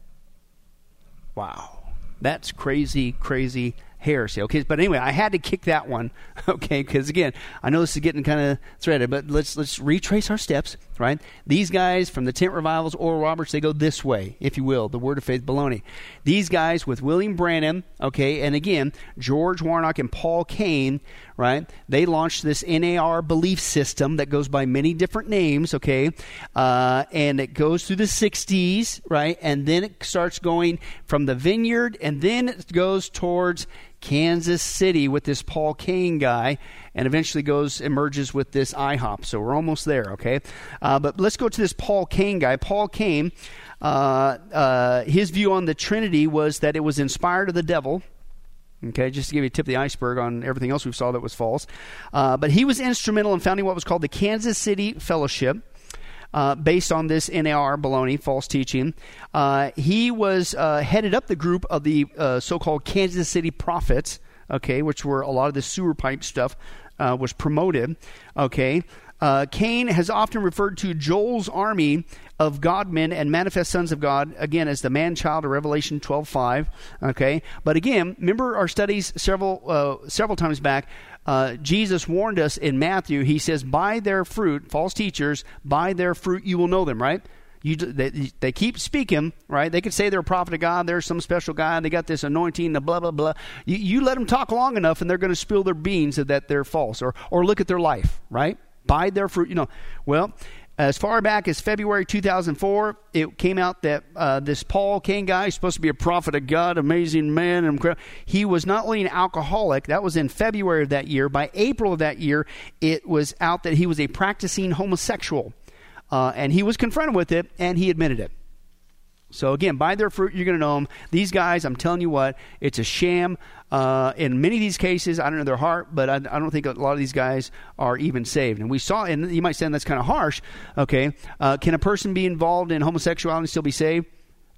Wow, that's crazy, crazy heresy. Okay, but anyway, I had to kick that one. Okay, because again, I know this is getting kind of threaded, but let's let's retrace our steps. Right, these guys from the tent revivals, Oral Roberts, they go this way, if you will, the Word of Faith baloney. These guys with William Branham, okay, and again George Warnock and Paul Cain, right? They launched this NAR belief system that goes by many different names, okay, uh, and it goes through the '60s, right, and then it starts going from the Vineyard, and then it goes towards Kansas City with this Paul Cain guy, and eventually goes emerges with this IHOP. So we're almost there, okay? Uh, but let's go to this Paul Cain guy. Paul Cain, uh, uh, his view on the Trinity was that it was inspired of the devil. Okay, just to give you a tip of the iceberg on everything else we saw that was false. Uh, but he was instrumental in founding what was called the Kansas City Fellowship. Uh, based on this NAR baloney, false teaching. Uh, he was uh, headed up the group of the uh, so-called Kansas City Prophets, okay, which were a lot of the sewer pipe stuff uh, was promoted, okay. Uh, Cain has often referred to Joel's army of God-men and manifest sons of God again as the man-child of Revelation 12:5. Okay, but again, remember our studies several uh, several times back. Uh, Jesus warned us in Matthew. He says, "By their fruit, false teachers, by their fruit you will know them." Right? You, they, they keep speaking, right? They could say they're a prophet of God. They're some special guy. They got this anointing, the blah blah blah. You, you let them talk long enough, and they're going to spill their beans that they're false, or or look at their life, right? By their fruit, you know. Well, as far back as February 2004, it came out that uh, this Paul Cain guy is supposed to be a prophet of God, amazing man. And he was not only an alcoholic, that was in February of that year. By April of that year, it was out that he was a practicing homosexual. Uh, and he was confronted with it, and he admitted it. So again, by their fruit, you're going to know them. These guys, I'm telling you what, it's a sham. Uh, in many of these cases, I don't know their heart, but I, I, don't think a lot of these guys are even saved. And we saw, and you might say that's kind of harsh. Okay, uh, can a person be involved in homosexuality and still be saved?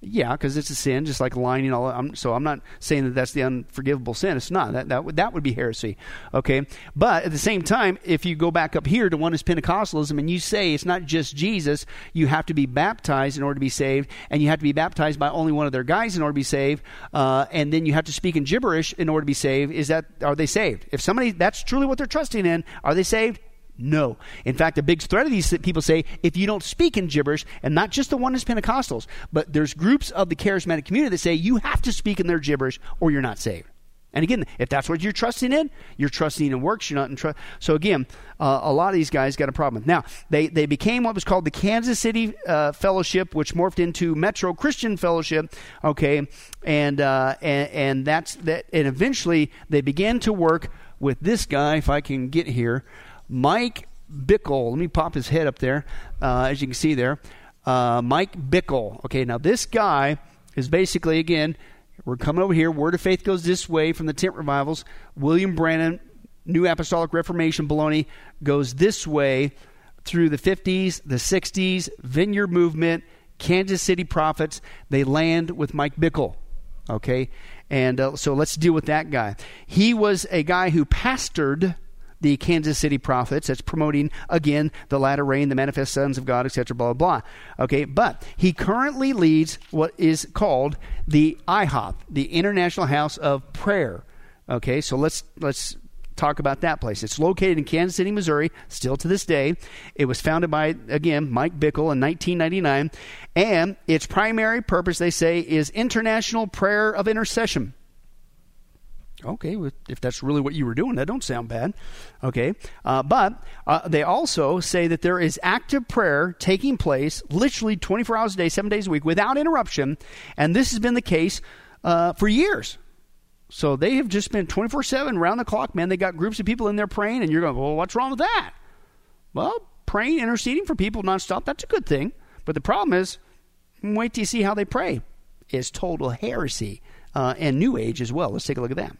Yeah, because it's a sin, just like lying all. I'm, so I'm not saying that that's the unforgivable sin. It's not. That that would that would be heresy. Okay, but at the same time, if you go back up here to Oneness Pentecostalism and you say it's not just Jesus, you have to be baptized in order to be saved, and you have to be baptized by only one of their guys in order to be saved, uh, and then you have to speak in gibberish in order to be saved. Is that are they saved? If somebody that's truly what they're trusting in, are they saved? No. In fact, a big threat of these people say if you don't speak in gibberish, and not just the Oneness Pentecostals, but there's groups of the charismatic community that say you have to speak in their gibberish or you're not saved. And again, if that's what you're trusting in, you're trusting in works. You're not in trust. So again, uh, a lot of these guys got a problem. Now they they became what was called the Kansas City uh, Fellowship, which morphed into Metro Christian Fellowship. Okay, and uh, and and that's that. And eventually they began to work with this guy. If I can get here, Mike Bickle. Let me pop his head up there, uh, as you can see there. Uh, Mike Bickle. Okay, now this guy is basically again we're coming over here. Word of Faith goes this way from the tent revivals. William Branham, New Apostolic Reformation baloney, goes this way through the 50s, the 60s, Vineyard Movement, Kansas City Prophets. They land with Mike Bickle. Okay? And uh, so let's deal with that guy. He was a guy who pastored the Kansas City prophets. That's promoting, again, the latter rain, the manifest sons of God, etc., blah, blah, blah. Okay, but he currently leads what is called the IHOP, the International House of Prayer. Okay, so let's, let's talk about that place. It's located in Kansas City, Missouri, still to this day. It was founded by, again, Mike Bickle in 1999. And its primary purpose, they say, is international prayer of intercession. Okay, if that's really what you were doing, that don't sound bad. Okay, uh, but uh, they also say that there is active prayer taking place literally 24 hours a day, seven days a week, without interruption, and this has been the case uh, for years. So they have just been 24 7 round the clock, man. They got groups of people in there praying, and you're going, well, what's wrong with that? Well, praying, interceding for people nonstop, that's a good thing. But the problem is, wait till you see how they pray. Is total heresy uh, and New Age as well. Let's take a look at that.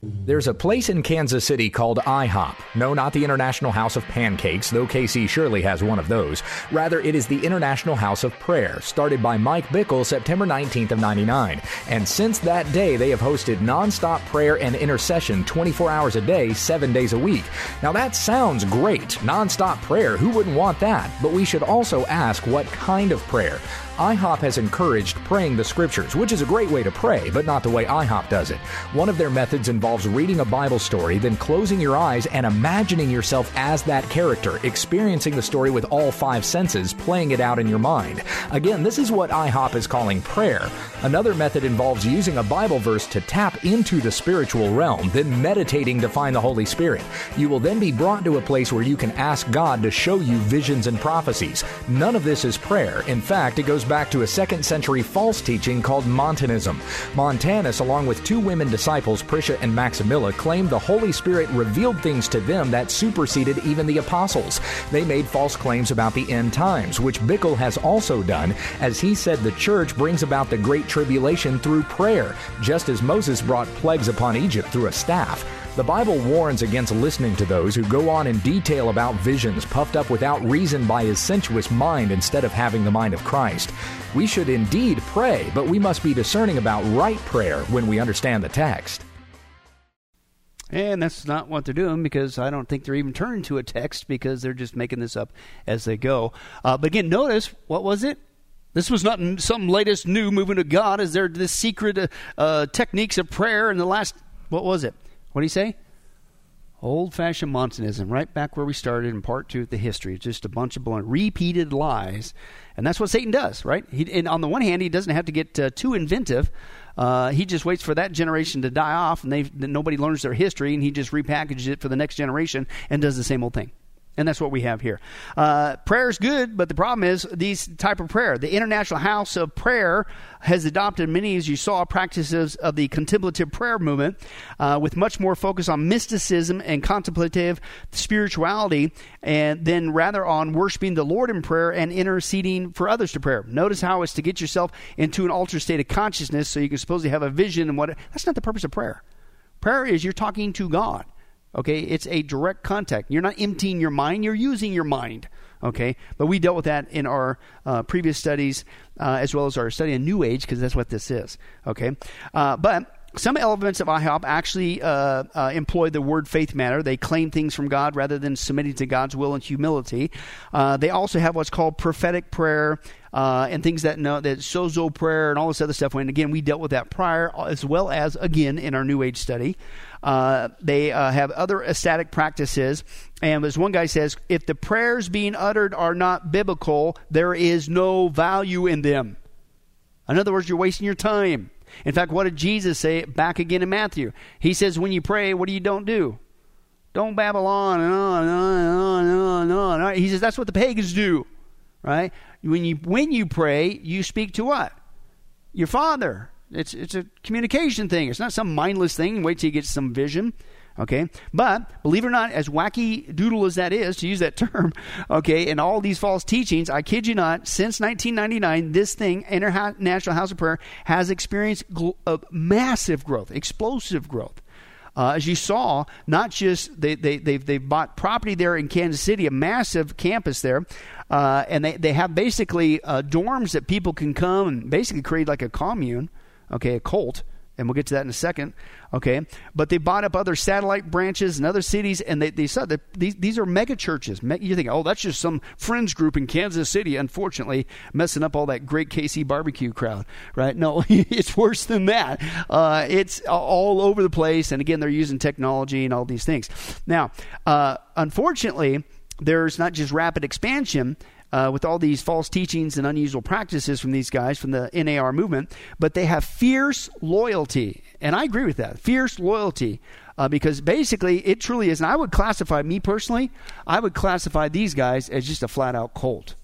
There's a place in Kansas City called IHOP. No, not the International House of Pancakes, though KC surely has one of those. Rather, it is the International House of Prayer, started by Mike Bickle September 19th of 99. And since that day, they have hosted nonstop prayer and intercession 24 hours a day, 7 days a week. Now that sounds great. Nonstop prayer, who wouldn't want that? But we should also ask what kind of prayer. IHOP has encouraged praying the scriptures, which is a great way to pray, but not the way IHOP does it. One of their methods involves reading a Bible story, then closing your eyes and imagining yourself as that character, experiencing the story with all five senses, playing it out in your mind. Again, this is what IHOP is calling prayer. Another method involves using a Bible verse to tap into the spiritual realm, then meditating to find the Holy Spirit. You will then be brought to a place where you can ask God to show you visions and prophecies. None of this is prayer. In fact, it goes back to a second century false teaching called Montanism. Montanus, along with two women disciples, Prisca and Maximilla, claimed the Holy Spirit revealed things to them that superseded even the apostles. They made false claims about the end times, which Bickle has also done, as he said the church brings about the Great Tribulation through prayer, just as Moses brought plagues upon Egypt through a staff. The Bible warns against listening to those who go on in detail about visions puffed up without reason by his sensuous mind instead of having the mind of Christ. We should indeed pray, but we must be discerning about right prayer when we understand the text. And that's not what they're doing because I don't think they're even turning to a text because they're just making this up as they go. Uh, but again, notice what was it? This was not some latest new movement of God. Is there this secret uh, uh, techniques of prayer in the last? What was it? What do you say? Old fashioned Montanism, right back where we started in part two of the history. It's just a bunch of blown, repeated lies. And that's what Satan does, right? He, and on the one hand, he doesn't have to get uh, too inventive. Uh, he just waits for that generation to die off and nobody learns their history and he just repackages it for the next generation and does the same old thing. And that's what we have here. Uh, prayer is good, but the problem is these type of prayer. The International House of Prayer has adopted many, as you saw, practices of the contemplative prayer movement, uh, with much more focus on mysticism and contemplative spirituality, and then rather on worshiping the Lord in prayer and interceding for others to prayer. Notice how it's to get yourself into an altered state of consciousness, so you can supposedly have a vision and what. That's not the purpose of prayer. Prayer is you're talking to God. Okay, it's a direct contact. You're not emptying your mind, you're using your mind. Okay, but we dealt with that in our uh, previous studies uh, as well as our study in New Age because that's what this is. Okay, uh, but some elements of IHOP actually uh, uh, employ the word faith matter. They claim things from God rather than submitting to God's will and humility. Uh, they also have what's called prophetic prayer uh, and things that know that sozo prayer and all this other stuff. And again, we dealt with that prior, as well as again in our New Age study. Uh, they uh, have other ecstatic practices. And as one guy says, if the prayers being uttered are not biblical, there is no value in them. In other words, you're wasting your time. In fact, what did Jesus say back again in Matthew? He says, when you pray, what do you don't do? Don't babble on and on and on and on and on and on. Right? He says that's what the pagans do, right? When you when you pray, you speak to what? Your Father. It's it's a communication thing. It's not some mindless thing. Wait till you get some vision. Okay, but believe it or not, as wacky doodle as that is to use that term, okay, and all these false teachings, I kid you not, since 1999, this thing, International House of Prayer, has experienced gl- uh, massive growth, explosive growth. Uh, as you saw, not just they, they, they've, they've bought property there in Kansas City, a massive campus there, uh, and they, they have basically uh, dorms that people can come and basically create like a commune, okay, a cult and we'll get to that in a second. Okay, but they bought up other satellite branches in other cities, and they, they said that these these are mega churches. You think, oh, that's just some fringe group in Kansas City. Unfortunately, messing up all that great KC barbecue crowd, right? No, it's worse than that. Uh, it's all over the place, and again, they're using technology and all these things. Now, uh, unfortunately, there's not just rapid expansion uh, with all these false teachings and unusual practices from these guys from the NAR movement, but they have fierce loyalty. And I agree with that fierce loyalty. Uh, because basically, it truly is. And I would classify, me personally, I would classify these guys as just a flat out cult.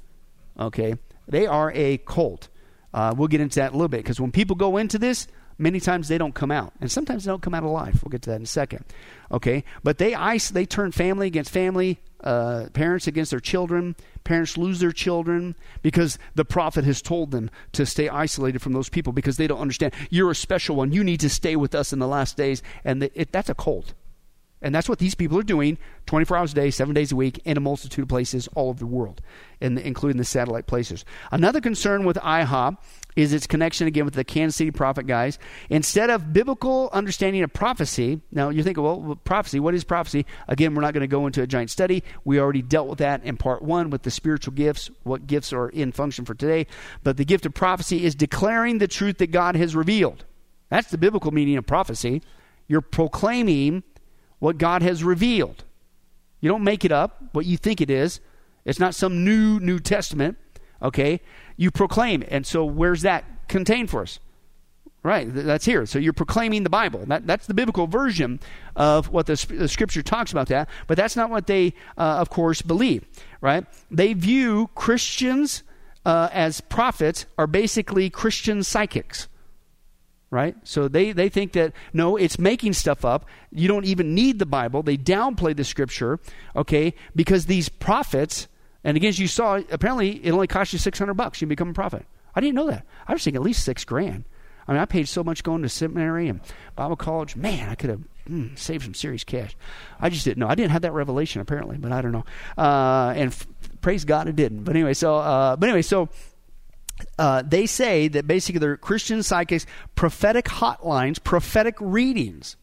Okay? They are a cult. Uh, we'll get into that in a little bit because when people go into this, many times they don't come out and sometimes they don't come out alive we'll get to that in a second okay but they ice they turn family against family uh, parents against their children Parents lose their children because the prophet has told them to stay isolated from those people because they don't understand. You're a special one. You need to stay with us in the last days. And the, it, that's a cult. And that's what these people are doing 24 hours a day, seven days a week, in a multitude of places all over the world, and including the satellite places. Another concern with IHOP is its connection again with the Kansas City prophet guys. Instead of biblical understanding of prophecy, now you think, well, prophecy, what is prophecy? Again, we're not going to go into a giant study. We already dealt with that in part one with the spiritual gifts, what gifts are in function for today. But the gift of prophecy is declaring the truth that God has revealed. That's the biblical meaning of prophecy. You're proclaiming what God has revealed. You don't make it up, what you think it is. It's not some new New Testament, okay? you proclaim. It. And so, where's that contained for us? Right, that's here. So you're proclaiming the Bible. That, that's the biblical version of what the, the, Scripture talks about that. But that's not what they, uh, of course, believe. Right? They view Christians uh, as prophets are basically Christian psychics. Right? So they, they think that, no, it's making stuff up. You don't even need the Bible. They downplay the Scripture, okay, because these prophets and again, as you saw, apparently it only cost you 600 bucks. You become a prophet. I didn't know that. I was thinking at least six grand. I mean, I paid so much going to seminary and Bible college. Man, I could have mm, saved some serious cash. I just didn't know. I didn't have that revelation apparently, but I don't know. Uh, and f- praise God, it didn't. But anyway, so uh, but anyway, so uh, they say that basically they're Christian psychics, prophetic hotlines, prophetic readings.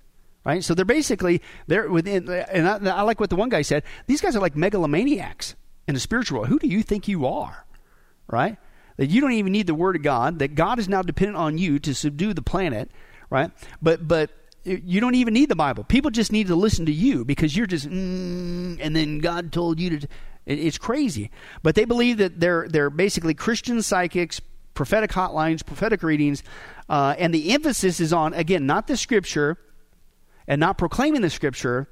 Right, so they're basically they're within, and I, I like what the one guy said. These guys are like megalomaniacs in the spiritual world. Who do you think you are? Right? That you don't even need the word of God, that God is now dependent on you to subdue the planet, right? But but you don't even need the Bible. People just need to listen to you because you're just mm, and then God told you to it's crazy. But they believe that they're they're basically Christian psychics, prophetic hotlines, prophetic readings, uh, and the emphasis is on again not the scripture and not proclaiming the scripture,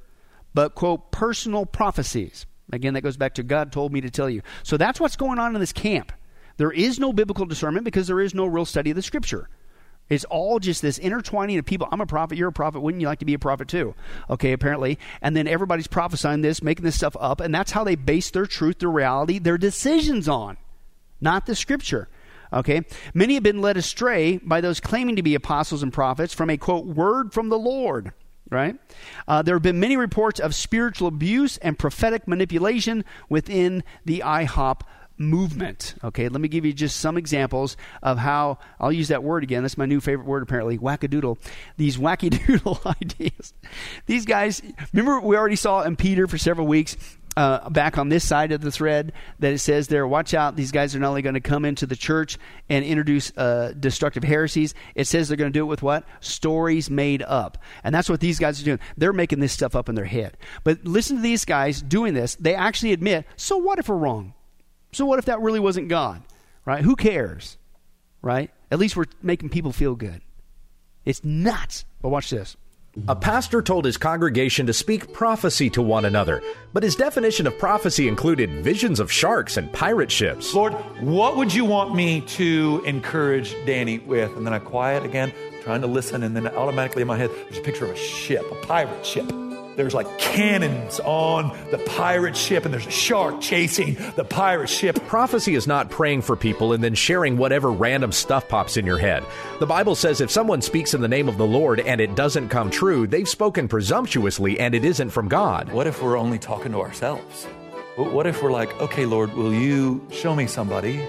but quote personal prophecies. Again, that goes back to God told me to tell you. So that's what's going on in this camp. There is no biblical discernment because there is no real study of the scripture. It's all just this intertwining of people. I'm a prophet, you're a prophet. Wouldn't you like to be a prophet too? Okay, apparently. And then everybody's prophesying this, making this stuff up, and that's how they base their truth, their reality, their decisions on, not the scripture. Okay? Many have been led astray by those claiming to be apostles and prophets from a quote, word from the Lord right? Uh, there have been many reports of spiritual abuse and prophetic manipulation within the IHOP movement. Okay, let me give you just some examples of how I'll use that word again. That's my new favorite word, apparently wackadoodle. These wackadoodle ideas. These guys, remember, we already saw in Peter for several weeks uh, back on this side of the thread that it says there, watch out, these guys are not only going to come into the church and introduce uh, destructive heresies, it says they're going to do it with what? Stories made up. And that's what these guys are doing. They're making this stuff up in their head. But listen to these guys doing this. They actually admit, so what if we're wrong? So what if that really wasn't God? Right? Who cares? Right? At least we're making people feel good. It's nuts. But watch this. A pastor told his congregation to speak prophecy to one another, but his definition of prophecy included visions of sharks and pirate ships. Lord, what would you want me to encourage Danny with? And then I quiet again, trying to listen, and then automatically in my head, there's a picture of a ship, a pirate ship. There's like cannons on the pirate ship, and there's a shark chasing the pirate ship. Prophecy is not praying for people and then sharing whatever random stuff pops in your head. The Bible says if someone speaks in the name of the Lord and it doesn't come true, they've spoken presumptuously and it isn't from God. What if we're only talking to ourselves? What if we're like, okay, Lord, will you show me somebody?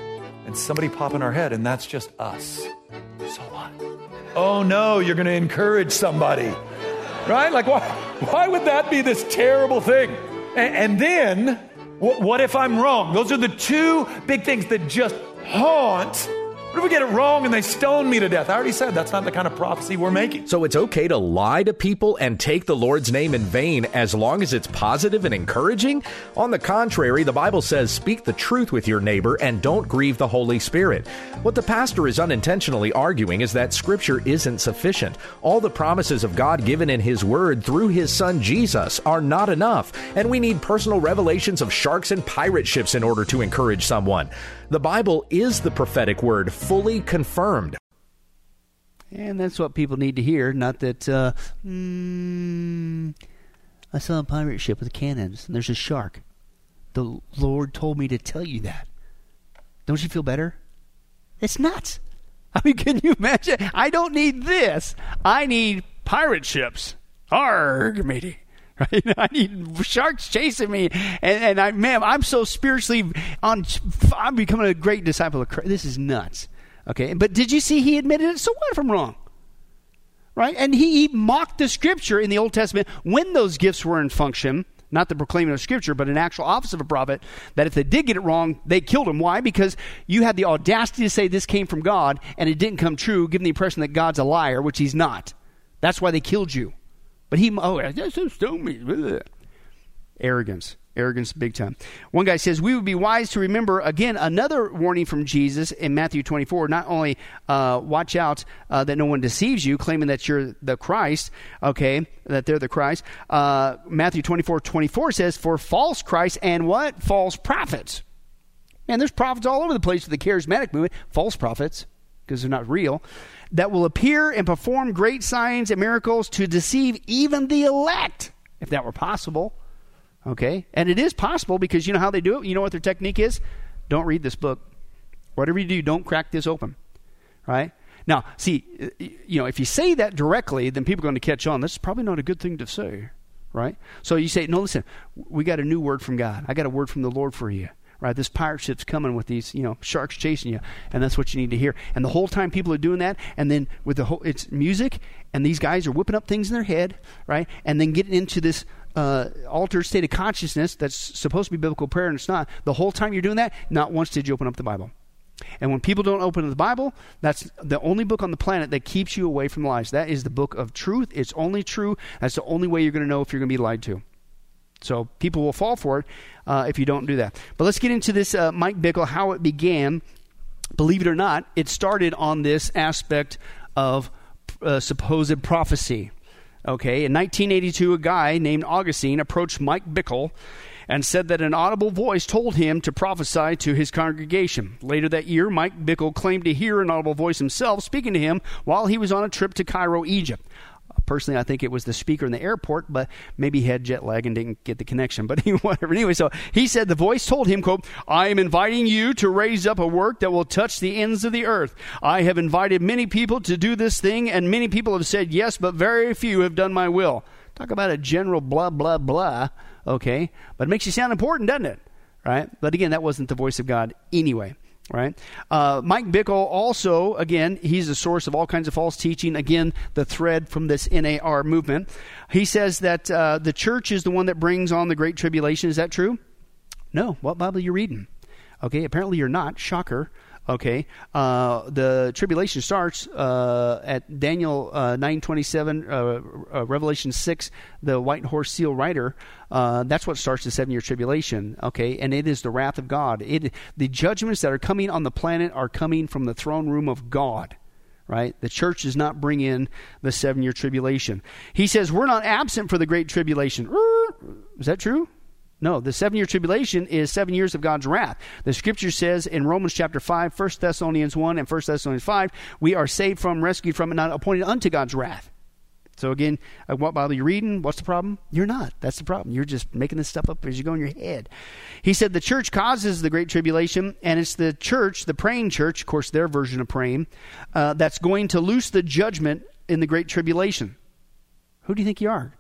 And somebody pop in our head, and that's just us. So what? Oh no, you're going to encourage somebody. Right? Like, why, why would that be this terrible thing? And, and then, what, what if I'm wrong? Those are the two big things that just haunt what if we get it wrong and they stone me to death? I already said that's not the kind of prophecy we're making. So it's okay to lie to people and take the Lord's name in vain as long as it's positive and encouraging? On the contrary, the Bible says, speak the truth with your neighbor and don't grieve the Holy Spirit. What the pastor is unintentionally arguing is that Scripture isn't sufficient. All the promises of God given in His Word through His Son Jesus are not enough, and we need personal revelations of sharks and pirate ships in order to encourage someone. The Bible is the prophetic word, fully confirmed. And that's what people need to hear, not that, uh, mm, I saw a pirate ship with cannons and there's a shark. The Lord told me to tell you that. Don't you feel better? It's nuts. I mean, can you imagine? I don't need this. I need pirate ships. Arg, matey. Right? I need sharks chasing me, and, and I, man, I'm so spiritually on. I'm becoming a great disciple of Christ. This is nuts. Okay, but did you see he admitted it? So what if I'm wrong? Right? And he, he mocked the scripture in the Old Testament when those gifts were in function not the proclaiming of Scripture, but an actual office of a prophet, that if they did get it wrong, they killed him. Why? Because you had the audacity to say this came from God, and it didn't come true, giving the impression that God's a liar, which he's not. That's why they killed you. But he, oh, that's so me. Arrogance. Arrogance big time. One guy says, We would be wise to remember, again, another warning from Jesus in Matthew 24. Not only uh, watch out uh, that no one deceives you, claiming that you're the Christ, okay, that they're the Christ. Uh, Matthew 24 24 says, For false Christ and what? False prophets. And there's prophets all over the place with the charismatic movement, false prophets, because they're not real that will appear and perform great signs and miracles to deceive even the elect, if that were possible. Okay? And it is possible because you know how they do it? You know what their technique is? Don't read this book. Whatever you do, don't crack this open. Right? Now, see, you know, if you say that directly, then people are going to catch on. That's probably not a good thing to say. Right? So you say, no, listen, we got a new word from God. I got a word from the Lord for you right? This pirate ship's coming with these, you know, sharks chasing you, and that's what you need to hear. And the whole time people are doing that, and then with the whole, it's music, and these guys are whipping up things in their head, right? And then getting into this uh, altered state of consciousness that's supposed to be biblical prayer, and it's not. The whole time you're doing that, not once did you open up the Bible. And when people don't open the Bible, that's the only book on the planet that keeps you away from lies. That is the book of truth. It's only true. That's the only way you're going to know if you're going to be lied to. So people will fall for it uh, if you don't do that. But let's get into this uh, Mike Bickle, how it began. Believe it or not, it started on this aspect of uh, supposed prophecy. Okay, in 1982, a guy named Augustine approached Mike Bickle and said that an audible voice told him to prophesy to his congregation. Later that year, Mike Bickle claimed to hear an audible voice himself speaking to him while he was on a trip to Cairo, Egypt. Personally, I think it was the speaker in the airport, but maybe he had jet lag and didn't get the connection. But whatever. Anyway, so he said the voice told him, quote, I am inviting you to raise up a work that will touch the ends of the earth. I have invited many people to do this thing, and many people have said yes, but very few have done my will. Talk about a general blah, blah, blah. Okay. But it makes you sound important, doesn't it? Right? But again, that wasn't the voice of God anyway right? Uh, Mike Bickle also, again, he's a source of all kinds of false teaching. Again, the thread from this NAR movement. He says that uh, the church is the one that brings on the Great Tribulation. Is that true? No. What Bible are you reading? Okay, apparently you're not. Shocker. Okay, uh, the tribulation starts uh, at Daniel uh, nine twenty seven, uh, uh, Revelation six, the white horse seal rider. Uh, that's what starts the seven year tribulation. Okay, and it is the wrath of God. It the judgments that are coming on the planet are coming from the throne room of God right? The church does not bring in the seven year tribulation. He says, We're not absent for the great tribulation. Is that true? No, the seven year tribulation is seven years of God's wrath. The scripture says in Romans chapter 5, 1 Thessalonians 1, and 1 Thessalonians 5, we are saved from, rescued from, and not appointed unto God's wrath. So again, uh, what Bible you reading? What's the problem? You're not. That's the problem. You're just making this stuff up as you go in your head. He said the church causes the great tribulation, and it's the church, the praying church, of course, their version of praying, uh, that's going to loose the judgment in the great tribulation. Who do you think you are?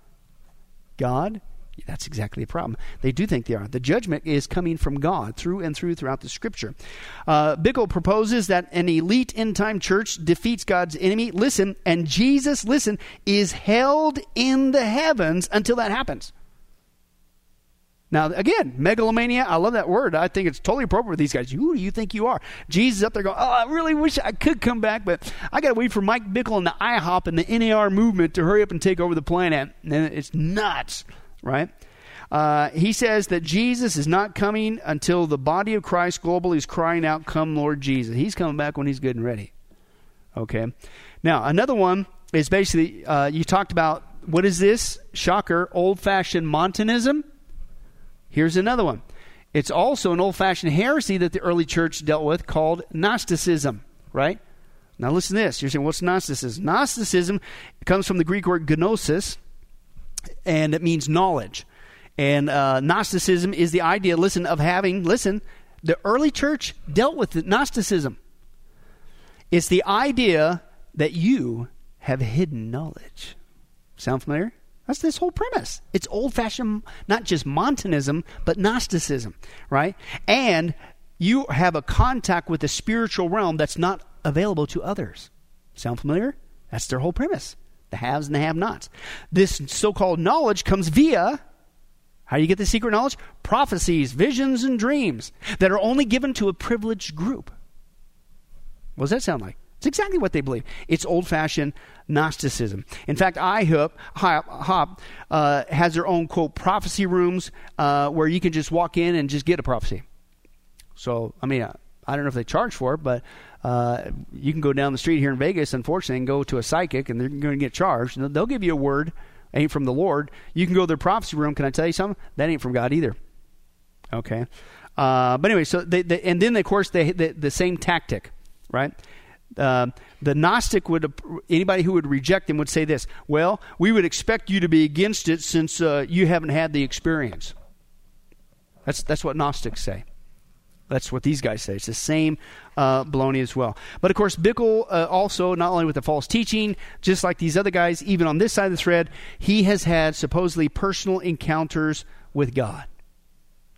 God? That's exactly the problem. They do think they are. The judgment is coming from God through and through throughout the scripture. Uh, Bickle proposes that an elite end time church defeats God's enemy. Listen, and Jesus, listen, is held in the heavens until that happens. Now, again, megalomania, I love that word. I think it's totally appropriate for these guys. Who do you think you are? Jesus up there going, Oh, I really wish I could come back, but I got to wait for Mike Bickle and the IHOP and the NAR movement to hurry up and take over the planet. And it's nuts right? Uh, he says that Jesus is not coming until the body of Christ globally is crying out, Come, Lord Jesus. He's coming back when he's good and ready. Okay. Now, another one is basically uh, you talked about what is this? Shocker, old fashioned Montanism. Here's another one. It's also an old fashioned heresy that the early church dealt with called Gnosticism, right? Now, listen to this. You're saying, what's Gnosticism? Gnosticism comes from the Greek word gnosis, and it means knowledge. And uh, Gnosticism is the idea, listen, of having, listen, the early church dealt with Gnosticism. It's the idea that you have hidden knowledge. Sound familiar? That's this whole premise. It's old fashioned, not just Montanism, but Gnosticism, right? And you have a contact with the spiritual realm that's not available to others. Sound familiar? That's their whole premise the haves and the have nots. This so called knowledge comes via how do you get the secret knowledge? Prophecies, visions, and dreams that are only given to a privileged group. What does that sound like? It's exactly what they believe. It's old fashioned Gnosticism. In fact, IHOP Hop, uh, has their own, quote, prophecy rooms uh, where you can just walk in and just get a prophecy. So, I mean, I don't know if they charge for it, but uh, you can go down the street here in Vegas, unfortunately, and go to a psychic, and they're going to get charged. They'll give you a word, ain't from the Lord. You can go to their prophecy room. Can I tell you something? That ain't from God either. Okay. Uh, but anyway, so they, they, and then of course they, they the same tactic, right? Uh, the Gnostic would anybody who would reject them would say this: Well, we would expect you to be against it since uh, you haven't had the experience. That's that's what Gnostics say. That's what these guys say. It's the same uh, baloney as well. But of course, Bickle uh, also, not only with the false teaching, just like these other guys, even on this side of the thread, he has had supposedly personal encounters with God.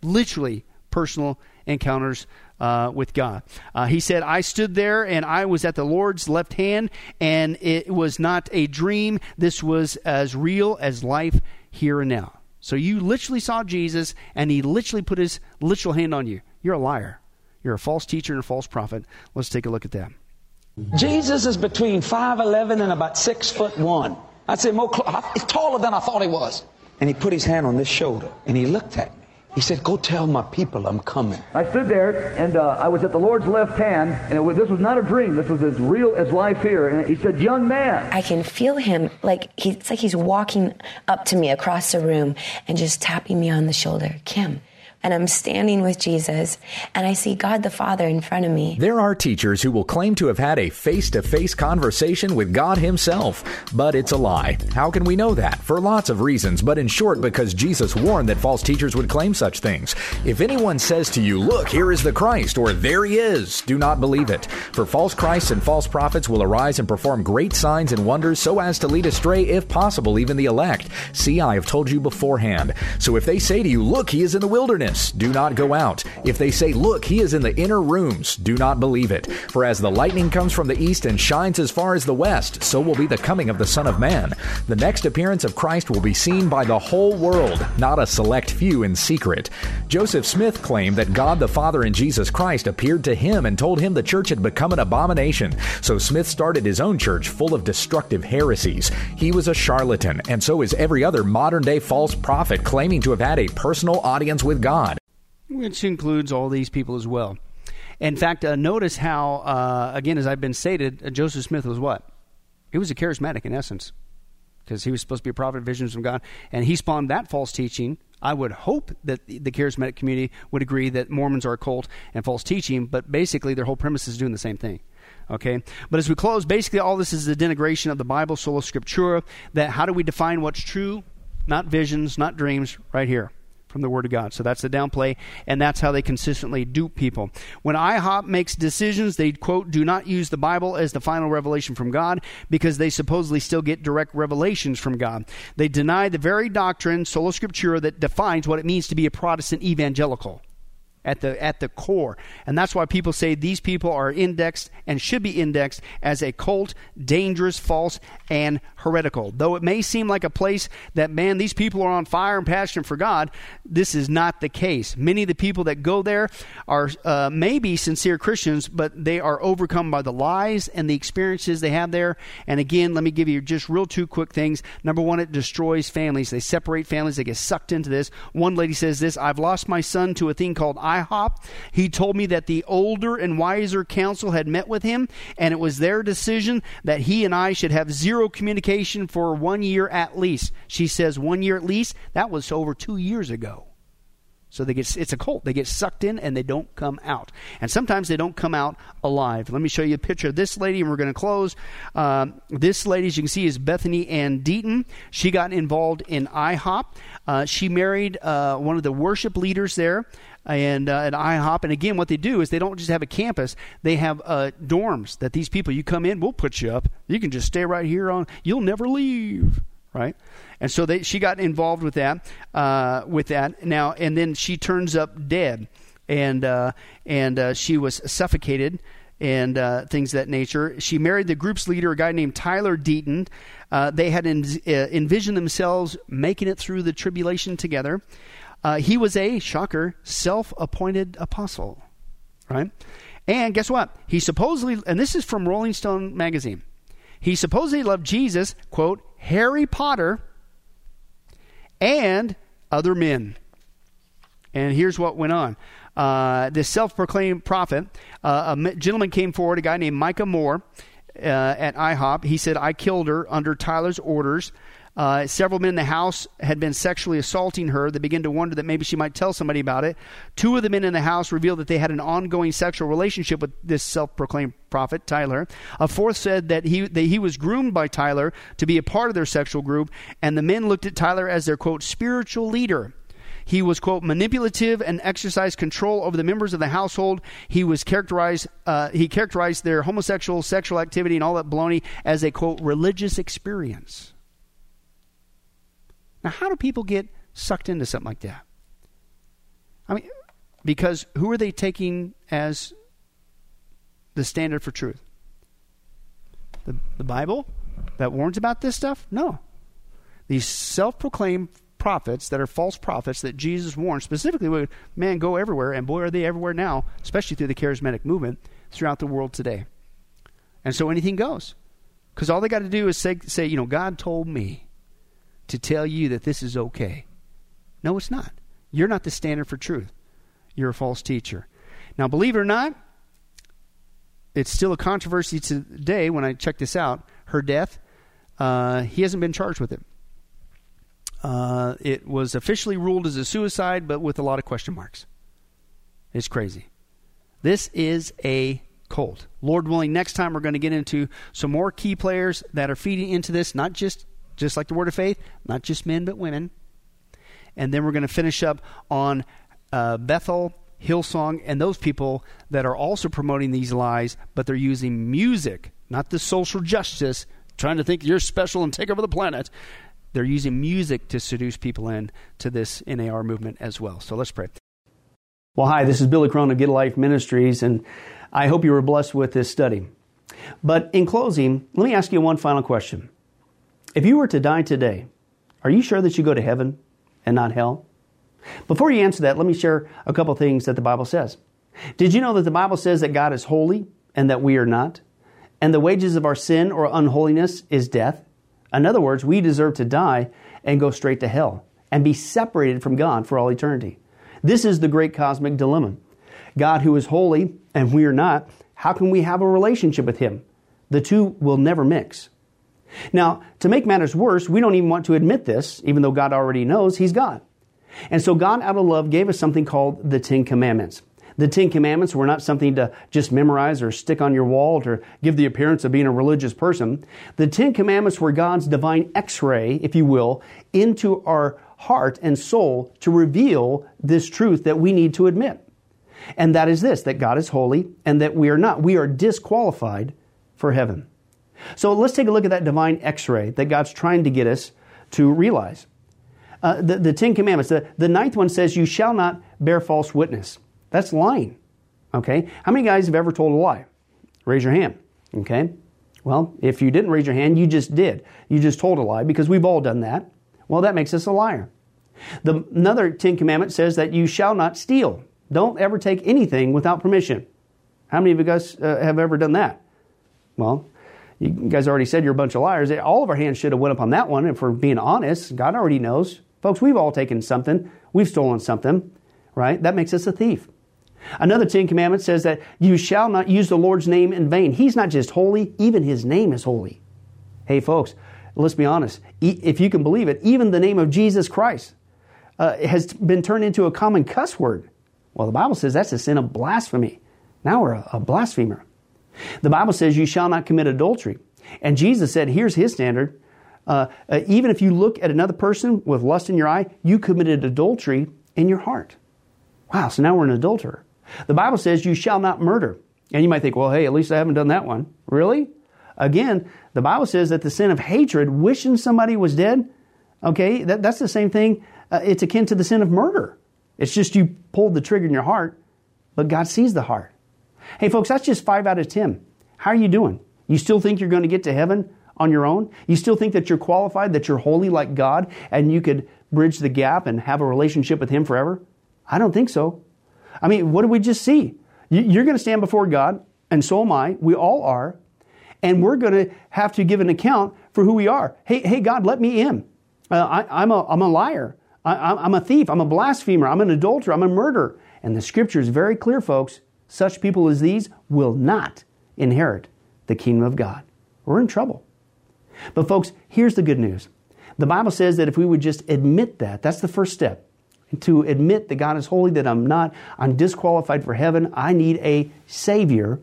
Literally personal encounters uh, with God. Uh, he said, I stood there and I was at the Lord's left hand, and it was not a dream. This was as real as life here and now. So you literally saw Jesus, and he literally put his literal hand on you. You're a liar. You're a false teacher and a false prophet. Let's take a look at that. Jesus is between 5'11 and about 6 foot 1. I'd say more cl- he's taller than I thought he was. And he put his hand on this shoulder and he looked at me. He said, Go tell my people I'm coming. I stood there and uh, I was at the Lord's left hand, and was, this was not a dream. This was as real as life here. And he said, Young man. I can feel him like he, it's like he's walking up to me across the room and just tapping me on the shoulder. Kim, and I'm standing with Jesus and I see God the Father in front of me. There are teachers who will claim to have had a face to face conversation with God Himself, but it's a lie. How can we know that? For lots of reasons, but in short, because Jesus warned that false teachers would claim such things. If anyone says to you, Look, here is the Christ, or there he is, do not believe it. For false Christs and false prophets will arise and perform great signs and wonders so as to lead astray, if possible, even the elect. See, I have told you beforehand. So if they say to you, Look, he is in the wilderness, darkness, do not go out. If they say, Look, he is in the inner rooms, do not believe it. For as the lightning comes from the east and shines as far as the west, so will be the coming of the Son of Man. The next appearance of Christ will be seen by the whole world, not a select few in secret. Joseph Smith claimed that God the Father and Jesus Christ appeared to him and told him the church had become an abomination. So Smith started his own church full of destructive heresies. He was a charlatan, and so is every other modern day false prophet claiming to have had a personal audience with God which includes all these people as well. In fact, uh, notice how, uh, again, as I've been stated, uh, Joseph Smith was what? He was a charismatic in essence because he was supposed to be a prophet of visions from God, and he spawned that false teaching. I would hope that the charismatic community would agree that Mormons are a cult and false teaching, but basically their whole premise is doing the same thing. Okay, but as we close, basically all this is a denigration of the Bible, sola scriptura. That how do we define what's true? Not visions, not dreams, right here from the Word of God. So that's the downplay, and that's how they consistently dupe people. When IHOP makes decisions, they, quote, do not use the Bible as the final revelation from God because they supposedly still get direct revelations from God. They deny the very doctrine, sola scriptura, that defines what it means to be a Protestant evangelical at the at the core. And that's why people say these people are indexed and should be indexed as a cult, dangerous, false, and heretical. Though it may seem like a place that man, these people are on fire and passion for God, this is not the case. Many of the people that go there are uh, maybe sincere Christians, but they are overcome by the lies and the experiences they have there. And again, let me give you just real two quick things. Number one, it destroys families. They separate families. They get sucked into this. One lady says this: "I've lost my son to a thing called." IHOP. He told me that the older and wiser council had met with him, and it was their decision that he and I should have zero communication for one year at least. She says one year at least. That was over two years ago. So they get it's a cult. They get sucked in and they don't come out. And sometimes they don't come out alive. Let me show you a picture of this lady, and we're going to close. Um, this lady, as you can see, is Bethany Ann Deaton. She got involved in IHOP. Uh, she married uh, one of the worship leaders there and uh, at IHOP. And again, what they do is they don't just have a campus; they have uh, dorms that these people. You come in, we'll put you up. You can just stay right here on. You'll never leave, right? And so they, she got involved with that. Uh, with that now, and then she turns up dead, and uh, and uh, she was suffocated and uh, things of that nature. She married the group's leader, a guy named Tyler Deaton. They had en- envisioned themselves making it through the tribulation together. Uh, he was a, shocker, self appointed apostle, right? And guess what? He supposedly, and this is from Rolling Stone magazine, he supposedly loved Jesus, quote, Harry Potter, and other men. And here's what went on. Uh, this self proclaimed prophet, uh, a gentleman came forward, a guy named Micah Moore uh, at IHOP. He said, I killed her under Tyler's orders. Uh, several men in the house had been sexually assaulting her. They began to wonder that maybe she might tell somebody about it. Two of the men in the house revealed that they had an ongoing sexual relationship with this self proclaimed prophet, Tyler. A fourth said that he, that he was groomed by Tyler to be a part of their sexual group, and the men looked at Tyler as their, quote, spiritual leader. He was, quote, manipulative and exercised control over the members of the household. He was characterized, uh, he characterized their homosexual sexual activity and all that baloney as a, quote, religious experience. Now, how do people get sucked into something like that? I mean, because who are they taking as the standard for truth? The, the Bible that warns about this stuff? No. These self proclaimed prophets that are false prophets that Jesus warned specifically would, man, go everywhere. And boy, are they everywhere now, especially through the charismatic movement throughout the world today. And so anything goes. Because all they got to do is say, say, you know, God told me to tell you that this is okay. No, it's not. You're not the standard for truth. You're a false teacher. Now, believe it or not, it's still a controversy today when I check this out. Her death, uh, he hasn't been charged with it. Uh, it was officially ruled as a suicide, but with a lot of question marks. It's crazy. This is a cult. Lord willing, next time we're going to get into some more key players that are feeding into this, not just just like the word of faith, not just men but women. And then we're going to finish up on uh, Bethel, Hillsong, and those people that are also promoting these lies, but they're using music, not the social justice, trying to think you're special and take over the planet. They're using music to seduce people in to this NAR movement as well. So let's pray. Well, hi, this is Billy Crone of Get Life Ministries, and I hope you were blessed with this study. But in closing, let me ask you one final question. If you were to die today, are you sure that you go to heaven and not hell? Before you answer that, let me share a couple things that the Bible says. Did you know that the Bible says that God is holy and that we are not? And the wages of our sin or unholiness is death? In other words, we deserve to die and go straight to hell and be separated from God for all eternity. This is the great cosmic dilemma. God, who is holy, and we are not, how can we have a relationship with Him? The two will never mix. Now, to make matters worse, we don't even want to admit this, even though God already knows He's God. And so God, out of love, gave us something called the Ten Commandments. The Ten Commandments were not something to just memorize or stick on your wall to give the appearance of being a religious person. The Ten Commandments were God's divine x ray, if you will, into our heart and soul to reveal this truth that we need to admit. And that is this that God is holy and that we are not. We are disqualified for heaven. So let's take a look at that divine x ray that God's trying to get us to realize. Uh, the, the Ten Commandments, the, the ninth one says, You shall not bear false witness. That's lying. Okay? How many guys have ever told a lie? Raise your hand. Okay? Well, if you didn't raise your hand, you just did. You just told a lie because we've all done that. Well, that makes us a liar. The, another Ten Commandment says that you shall not steal. Don't ever take anything without permission. How many of you guys uh, have ever done that? Well, you guys already said you're a bunch of liars. All of our hands should have went up on that one. If we're being honest, God already knows. Folks, we've all taken something. We've stolen something, right? That makes us a thief. Another Ten Commandments says that you shall not use the Lord's name in vain. He's not just holy, even His name is holy. Hey, folks, let's be honest. If you can believe it, even the name of Jesus Christ uh, has been turned into a common cuss word. Well, the Bible says that's a sin of blasphemy. Now we're a, a blasphemer. The Bible says you shall not commit adultery. And Jesus said, here's his standard. Uh, uh, even if you look at another person with lust in your eye, you committed adultery in your heart. Wow, so now we're an adulterer. The Bible says you shall not murder. And you might think, well, hey, at least I haven't done that one. Really? Again, the Bible says that the sin of hatred, wishing somebody was dead, okay, that, that's the same thing. Uh, it's akin to the sin of murder. It's just you pulled the trigger in your heart, but God sees the heart. Hey, folks, that's just five out of ten. How are you doing? You still think you're going to get to heaven on your own? You still think that you're qualified, that you're holy like God, and you could bridge the gap and have a relationship with Him forever? I don't think so. I mean, what did we just see? You're going to stand before God, and so am I. We all are. And we're going to have to give an account for who we are. Hey, hey God, let me in. Uh, I, am a, I'm a liar. I, am a thief. I'm a blasphemer. I'm an adulterer. I'm a murderer. And the scripture is very clear, folks. Such people as these will not inherit the kingdom of God. We're in trouble. But, folks, here's the good news. The Bible says that if we would just admit that, that's the first step to admit that God is holy, that I'm not, I'm disqualified for heaven, I need a Savior.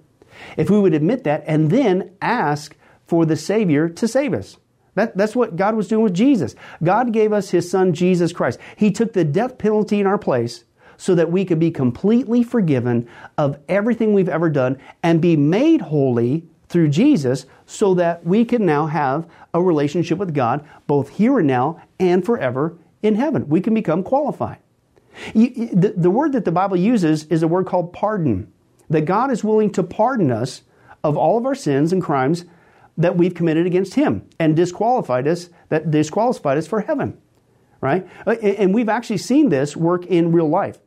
If we would admit that and then ask for the Savior to save us. That, that's what God was doing with Jesus. God gave us His Son, Jesus Christ. He took the death penalty in our place so that we could be completely forgiven of everything we've ever done and be made holy through Jesus so that we can now have a relationship with God both here and now and forever in heaven. We can become qualified. The, word that the Bible uses is a word called pardon. That God is willing to pardon us of all of our sins and crimes that we've committed against Him and disqualified us, that disqualified us for heaven. Right? Uh, and we've actually seen this work in real life.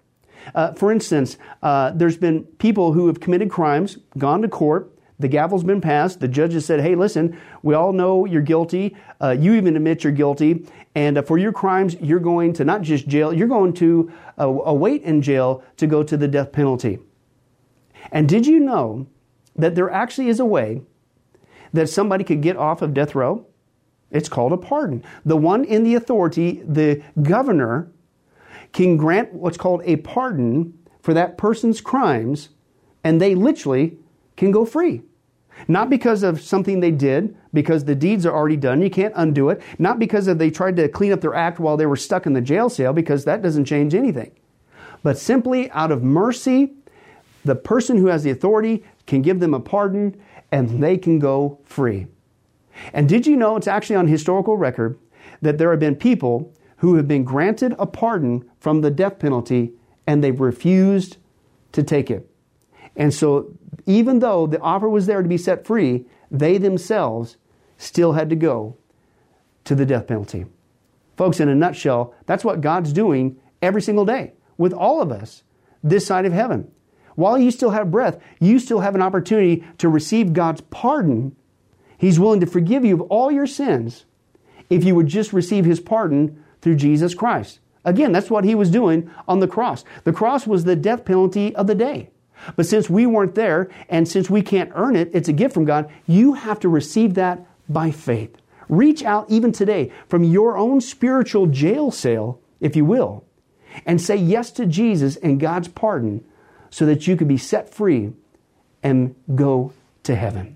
Uh, for instance, uh, there's been people who have committed crimes, gone to court, the gavel's been passed. The judge has said, hey, listen, we all know you're guilty. Uh, you even admit you're guilty. And uh, for your crimes, you're going to not just jail, you're going to uh, await in jail to go to the death penalty. And did you know that there actually is a way that somebody could get off of death row? It's called a pardon. The one in the authority, the governor, can grant what's called a pardon for that person's crimes, and they literally can go free. Not because of something they did, because the deeds are already done. You can't undo it. Not because of they tried to clean up their act while they were stuck in the jail cell, because that doesn't change anything. But simply out of mercy, the person who has the authority can give them a pardon and they can go free. And did you know it's actually on historical record that there have been people who have been granted a pardon from the death penalty and they've refused to take it? And so, even though the offer was there to be set free, they themselves still had to go to the death penalty. Folks, in a nutshell, that's what God's doing every single day with all of us this side of heaven. While you still have breath, you still have an opportunity to receive God's pardon. He's willing to forgive you of all your sins if you would just receive His pardon through Jesus Christ. Again, that's what He was doing on the cross. The cross was the death penalty of the day. But since we weren't there, and since we can't earn it, it's a gift from God, you have to receive that by faith. Reach out even today from your own spiritual jail cell, if you will, and say yes to Jesus and God's pardon so that you can be set free and go to heaven.